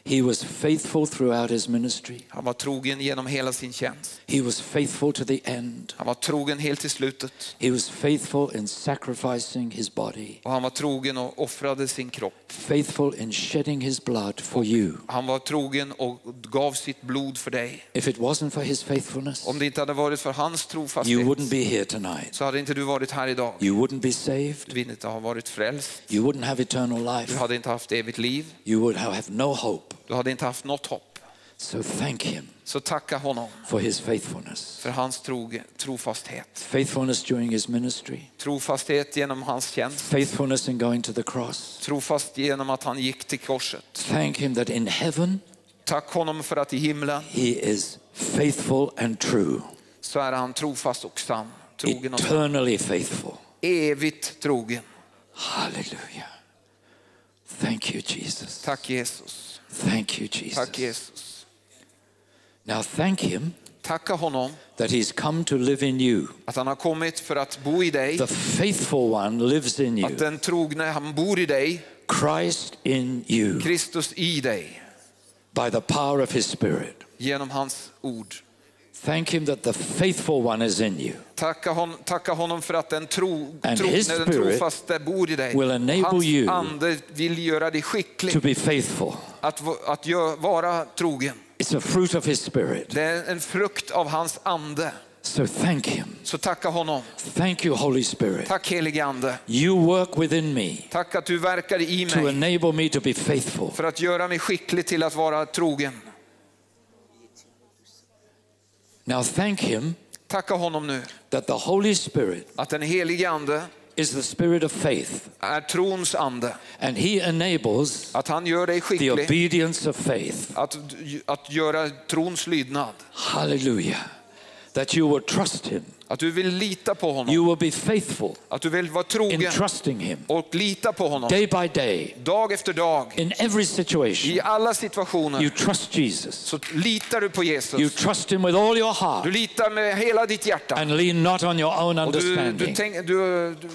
He was faithful throughout his ministry. Han var trogen genom hela sin tjänst. He was faithful to the end. Han var trogen helt till slutet. He was faithful in sacrificing his body, Och han var trogen och offrade sin kropp. faithful in shedding his blood for you. Han var trogen och gav sitt blod för dig. If it wasn't for his faithfulness, Om det inte hade varit för hans you trofasthet wouldn't be here tonight. så hade inte du varit här idag. You wouldn't be saved. Du inte ha varit frälst. You wouldn't have eternal Du life. hade inte haft evigt liv. You would have no hope. Du hade inte haft något hopp. So thank him Så tacka honom for his faithfulness. för hans troge, trofasthet. Faithfulness during his ministry, Trofasthet genom hans tjänst. faithfulness in going to the cross. Trofast genom att han gick till korset. Thank him that in heaven Tack honom för att i himlen he is faithful and true, så är han trofast och sann. Trogen eternally faithful. Evigt trogen. Hallelujah. Thank you, Jesus. Tack Jesus. Thank you, Jesus. Tack Jesus. Now thank him Tacka honom that he's come to live in you. att han har kommit för att bo i dig. The faithful one lives in you. Att den trogne, han bor i dig. Christ in you Kristus i dig. by the power of his spirit. Genom hans ord. Thank him that the faithful one is in you. Tacka, hon, tacka honom för att den, tro, And tro, his den trofaste bor i dig. will enable Hans you ande vill göra dig skicklig To be faithful. att, att gö- vara trogen. It's a fruit of his spirit. Det är en frukt av hans ande. So thank him. Så tacka honom. Thank you, Holy Spirit. Tack helige ande. You work within me Tack att du verkar i to mig enable me to be faithful. för att göra mig skicklig till att vara trogen. Now thank him Tacka honom nu that the Holy Spirit att den helige ande is the spirit of faith är trons ande. and he enables Att han gör dig the skicklig obedience of faith. att, att göra trons lydnad. Hallelujah. That you will trust him. Att du vill lita på honom. You will be faithful Att du vill vara in trogen trusting him och lita på honom. day by day Dag efter dag. in every I situation. alla You situationer trust Jesus. så litar du på You Jesus. trust him with all your Du heart litar med hela ditt hjärta. and lean not on your own Och du, du, understanding. tänk, du, du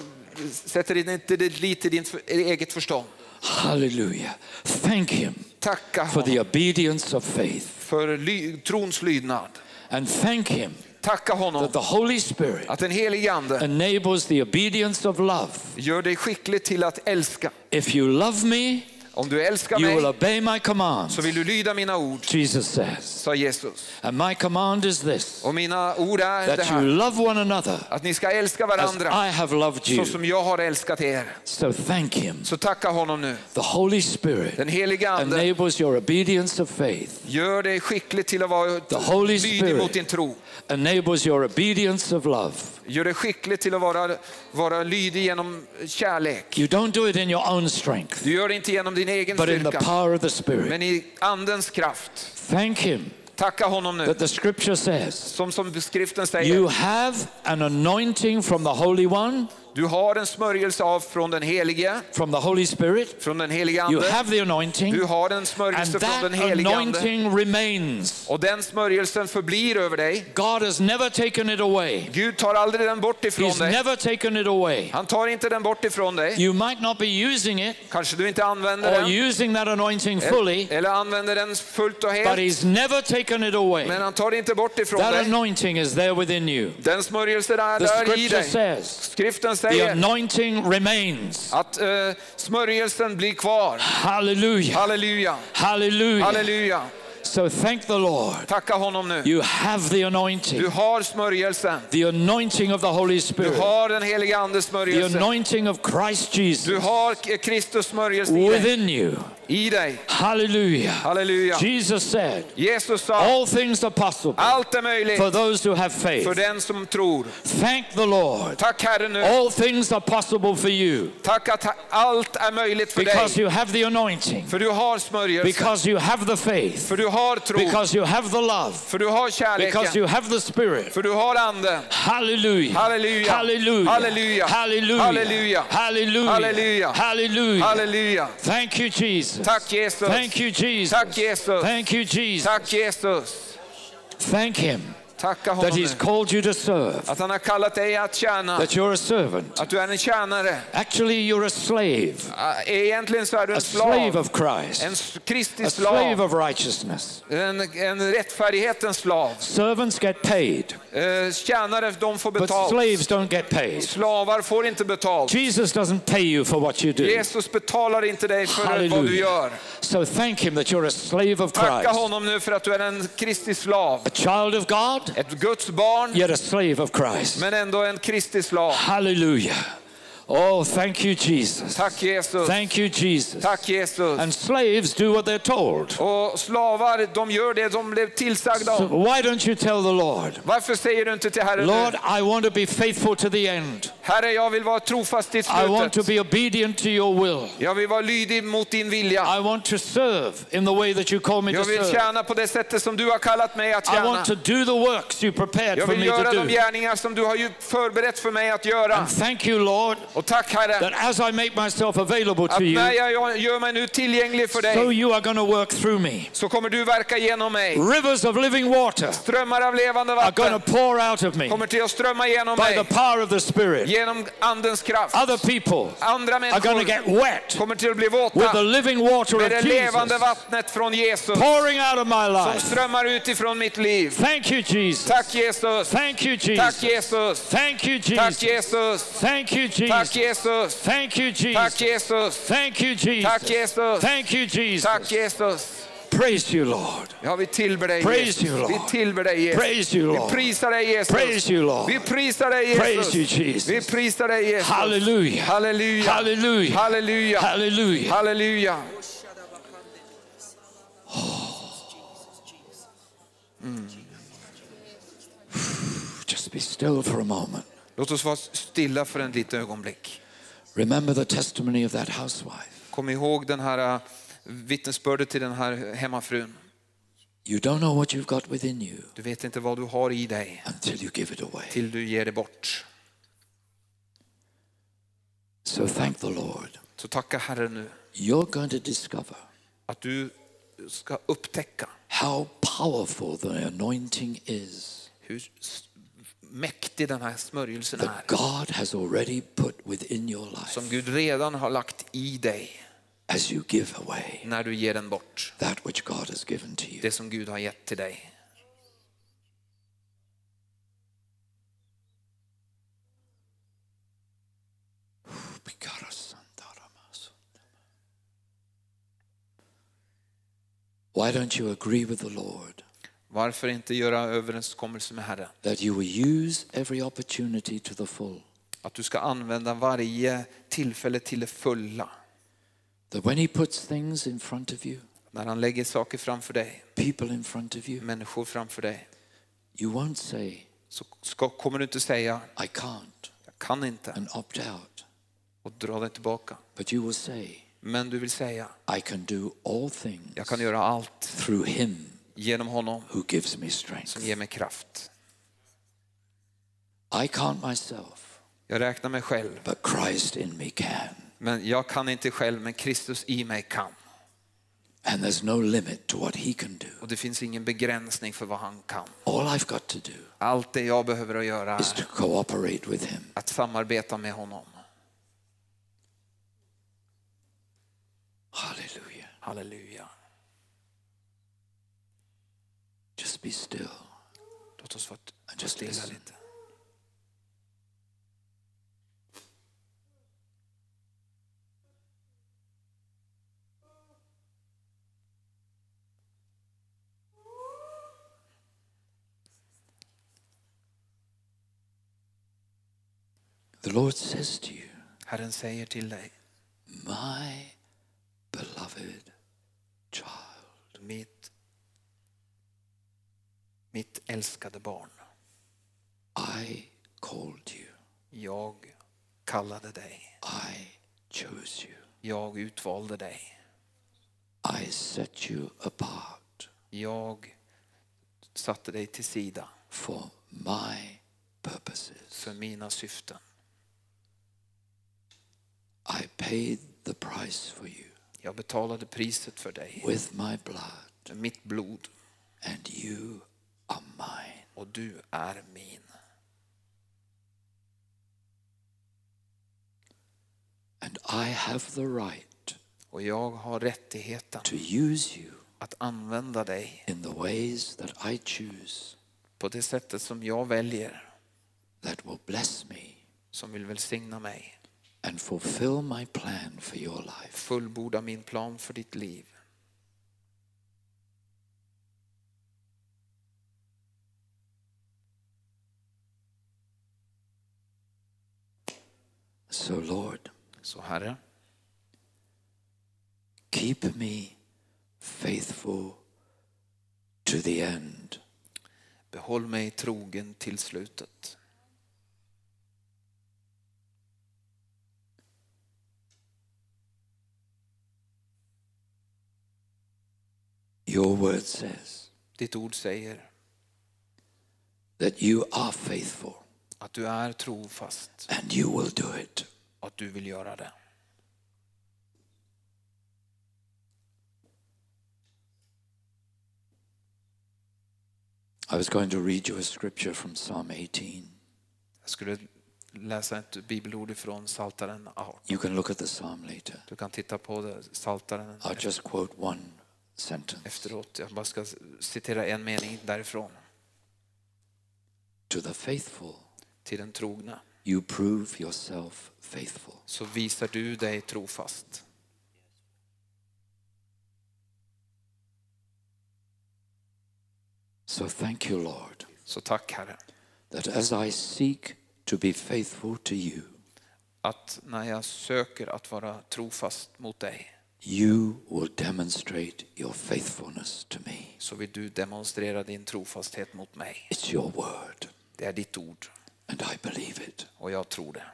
sätter inte ditt lit till ditt eget förstånd. Hallelujah. Thank him Tacka for the honom obedience of faith. för ly, trons lydnad. And thank him Tacka honom that the Holy Spirit att den helige Ande enables the obedience of love. gör dig skicklig till att älska. If you love me, Om du älskar you will mig obey my commands, så vill du lyda mina ord, Jesus says. sa Jesus. And my command is this Och mina ord är det that you här, love one another att ni ska älska as varandra I have loved så you. som jag har älskat er. So thank him. Så tacka honom nu. The Holy Spirit Den helige Ande enables your obedience of faith, gör dig skicklig till att vara The Holy lydig Spirit. mot din tro. enables your obedience of love. Gör dig skicklig till att vara, vara lydig genom kärlek. You don't do it in your own strength, Du gör det inte genom din egen but in the styrka, power of the Spirit. men i andens kraft. Thank him Tacka honom nu. that the scripture says Som, som skriften säger, you have an anointing from the Holy One, du har en smörjelse av från den helige, from the Holy Spirit. från den helige You ande. have the anointing, Du har en and smörjelse från that den helige ande. anointing remains. Och den smörjelsen förblir över dig. God has never taken it away. Gud tar aldrig den bort ifrån He's dig. never taken it away. Han tar inte den bort ifrån dig. You might not be using it Kanske du inte använder or den. using that anointing fully, Eller använder den fullt och but helt. He's never taken it away. Men han tar inte bort ifrån That dig. anointing is there within you. Den smörjelsen är The där i scripture dig. says Skriften the säger anointing remains. att uh, smörjelsen blir kvar. Hallelujah. Halleluja, Hallelujah. halleluja. So thank the Lord. Tacka honom nu. You have the anointing, Du har smörjelsen. the anointing of the Holy Du Spirit, har den heliga andes the smörjelse. anointing of Christ Du Jesus har Kristus smörjelse within you. I dig. Hallelujah. Halleluja. Jesus said, Jesus sa, All things are possible allt är möjligt for those who have för faith. den som tror. Thank the Lord. Tack Herre nu. All things are possible for you Tack att allt är möjligt för because dig. you have the anointing, För du har smörjelse. because you have the faith, För du har tro. because you have the love, För du har because you have the Spirit. För du har anden. Hallelujah. Halleluja. Hallelujah. Halleluja. Hallelujah. Halleluja. Hallelujah. Halleluja. Hallelujah. Halleluja. Thank you, Jesus. Tack Jesus. Thank you, Jesus. Tack Jesus. Thank you, Jesus. Tack Jesus. Thank Him Tacka that honom He's nu. called you to serve, Att han har kallat dig att tjäna. that you're a servant. Att du är en tjänare. Actually, you're a slave, Egentligen så är du a en slave slav. of Christ, En Kristi a slave slav. of righteousness. En, en rättfärdighetens slav. Servants get paid, Eh, Tjänare, de får but betalt. slaves don't get paid. Slavar får inte betalt. Jesus doesn't pay you for what you do. Jesus betalar inte dig för vad du Hallelujah. gör. So thank Him that you're a slave of Tacka Christ, honom nu för att du är en Kristi slav. a child of God, Ett Guds barn, yet a slave of Christ. men ändå en Kristi slav. Hallelujah. Oh, thank you, Jesus. Tack Jesus. Thank you, Jesus. Tack Jesus. And slaves do what they're told. Och slavar, de gör det de blev tillsagda So why don't you tell the Lord, Varför säger du inte till Herren Lord? I want to be faithful to the end. Herre, jag vill vara trofast till I want to slutet. be obedient to your will. Jag vill vara lydig mot din vilja. I want to serve in the way that you call me to Jag vill serve. tjäna på det sättet som du har kallat mig att I tjäna. want to do the works you prepared Jag for vill me göra to de do. gärningar som du har förberett för mig att göra. And thank you, Lord, Och tack Herre, that as I make myself available to you, när jag gör mig nu tillgänglig för so dig you are to work through me. så kommer du verka genom mig. Rivers of living water Strömmar av levande are vatten to pour out of me kommer till att strömma genom by the mig. power of the Spirit. Genom andens kraft. Other people Andra are going to människor get wet kommer till att bli with the våta living water med det levande Jesus vattnet från Jesus pouring out of my som life. strömmar ut ifrån mitt liv. Thank you, Jesus. Tack Jesus. Thank you, Tack Jesus. Jesus. Thank you, Tack Jesus. Jesus. Thank you, Tack Jesus. Jesus. Thank you, Tack Jesus. Jesus. Thank you, Tack Jesus. Jesus. Thank you, Tack Jesus. Jesus. Praise you, Lord. Ja, vi tillber dig Praise Jesus. you, Lord. Vi tillber dig Jesus. Praise you, Vi Lord. prisar dig Jesus. Praise you, Lord. Vi prisar dig Praise you, Jesus. Vi Jesus. prisar dig Jesus. Hallelujah. Halleluja. Hallelujah. Halleluja. Hallelujah. Halleluja. Hmm. Just be still for a moment. Låt oss vara stilla för en litet ögonblick. Remember the testimony of that housewife. Kom ihåg den här äh, vittnesbördet till den här hemmafrun. You don't know what you've got within you Du vet inte vad du har i dig until you give it away. till du ger det bort. So thank the Lord. Så tacka Herren nu You're going to discover att du ska upptäcka how powerful the anointing is hur mäktig den här smörjelsen är. God has already put within your Som life Gud redan har lagt i dig as you give away när du ger den bort. that which God has given to you. Det som Gud har gett till dig. Why don't you agree with the Lord Varför inte göra överenskommelse med Herren? that you will use every opportunity to the full? Att du ska använda varje tillfälle till det fulla. That when He puts things in front of you, När han lägger saker framför dig, people in front of you, människor framför dig, you won't say, så ska, kommer du inte säga I can't, jag kan inte and opt out. och dra dig tillbaka. But you will say, Men du vill säga I can do all things jag kan göra allt through Him genom honom who gives me strength. som ger mig kraft. I can't myself, Jag räknar mig själv, but Christ in me can. men jag kan inte själv, men Kristus i mig kan. And there's no limit to what he can do. Och det finns ingen begränsning för vad han kan. All I've got to do Allt det jag behöver att göra is to cooperate with him. att samarbeta med honom. Hallelujah. Halleluja. Just be still. Låt oss And just stilla listen. lite. The Lord says to you, Herren säger till dig, My beloved child, mitt, mitt älskade barn, I called you, jag kallade dig, I chose you, jag utvalde dig, I set you apart jag satte dig till sida for my purposes. för mina syften. I paid the price for you Jag betalade priset för dig with my blood, med mitt blod. and you are mine. och du är min. And I have the right Och jag har rättigheten to use you att använda dig in the ways that I choose på det sättet som jag väljer, that will bless me som vill välsigna mig, and fulfill my plan for your life. fullborda min plan för ditt liv. So, Lord, Så Herre, keep me faithful to the end. behåll mig trogen till slutet. Your word says Ditt ord säger that you are faithful att du är trofast, and you will do it. att du vill göra det. I was going to read you a scripture from Psalm 18. Jag skulle läsa ett bibelord från Saltaren 18. You can look at the psalm later. Du kan titta på det, Saltaren I'll just quote one sentence. efteråt. Jag bara ska citera en mening därifrån. To the faithful, Till den trogna you prove yourself faithful. så visar du dig trofast. So thank you, Lord, Så tack Herre, that as I seek to be faithful to you, att när jag söker att vara trofast mot dig you will demonstrate your faithfulness to me. så vill du demonstrera din trofasthet mot mig. It's your word, Det är ditt ord and I believe it. och jag tror det.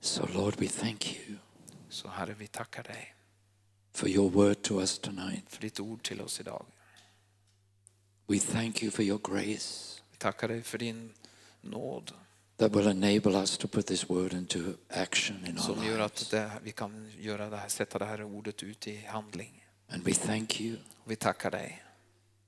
So, Lord, we thank you Så Herre, vi tackar dig for your word to us tonight. för ditt ord till oss idag. We thank you for your grace Vi tackar dig för din nåd that will enable us to put this word into action in our som gör lives. att det, vi kan göra det här, sätta det här ordet ut i handling. And we thank you vi tackar dig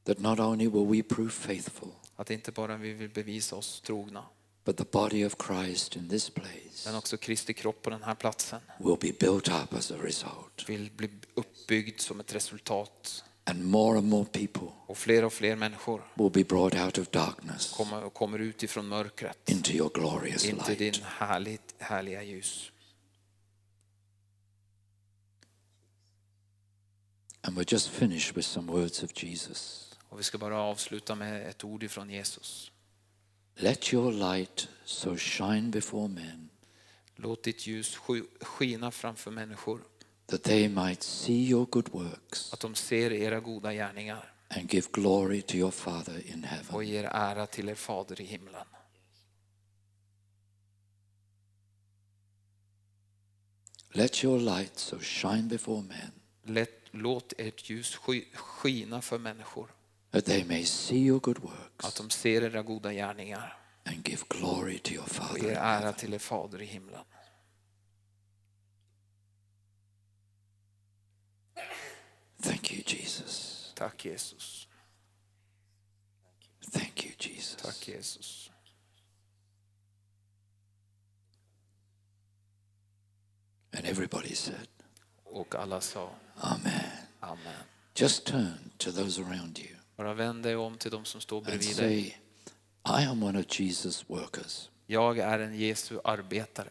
that not only will we prove faithful, att inte bara vi vill bevisa oss trogna, but the body of Christ in this place men också Kristi kropp på den här platsen will be built up as a result. vill bli uppbyggd som ett resultat. And more and more people Och fler och fler människor will be brought out of darkness kommer, kommer ut ifrån mörkret into your glorious in till din light. härligt, härliga ljus. And we'll just finish with some words of Jesus. Och vi ska bara avsluta med ett ord ifrån Jesus. Let your light so shine before men Låt ditt ljus skina framför människor, that they might see your good works att de ser era goda gärningar and give glory to your Father in och heaven. ger ära till er fader i himlen. Let your light so shine before men Lätt, låt ert ljus skina för människor, that they may see your good att works de ser era goda gärningar and give glory to your och Father. ger in ära till er fader i himlen. Thank you, Jesus. Tack Jesus. Thank you, Jesus. Tack Jesus. And everybody said, Och alla sa Amen. Amen. Just turn to those around you Bara vänd dig om till de som står and bredvid dig. say, I am one of Jesus' workers. Jag är en Jesu arbetare.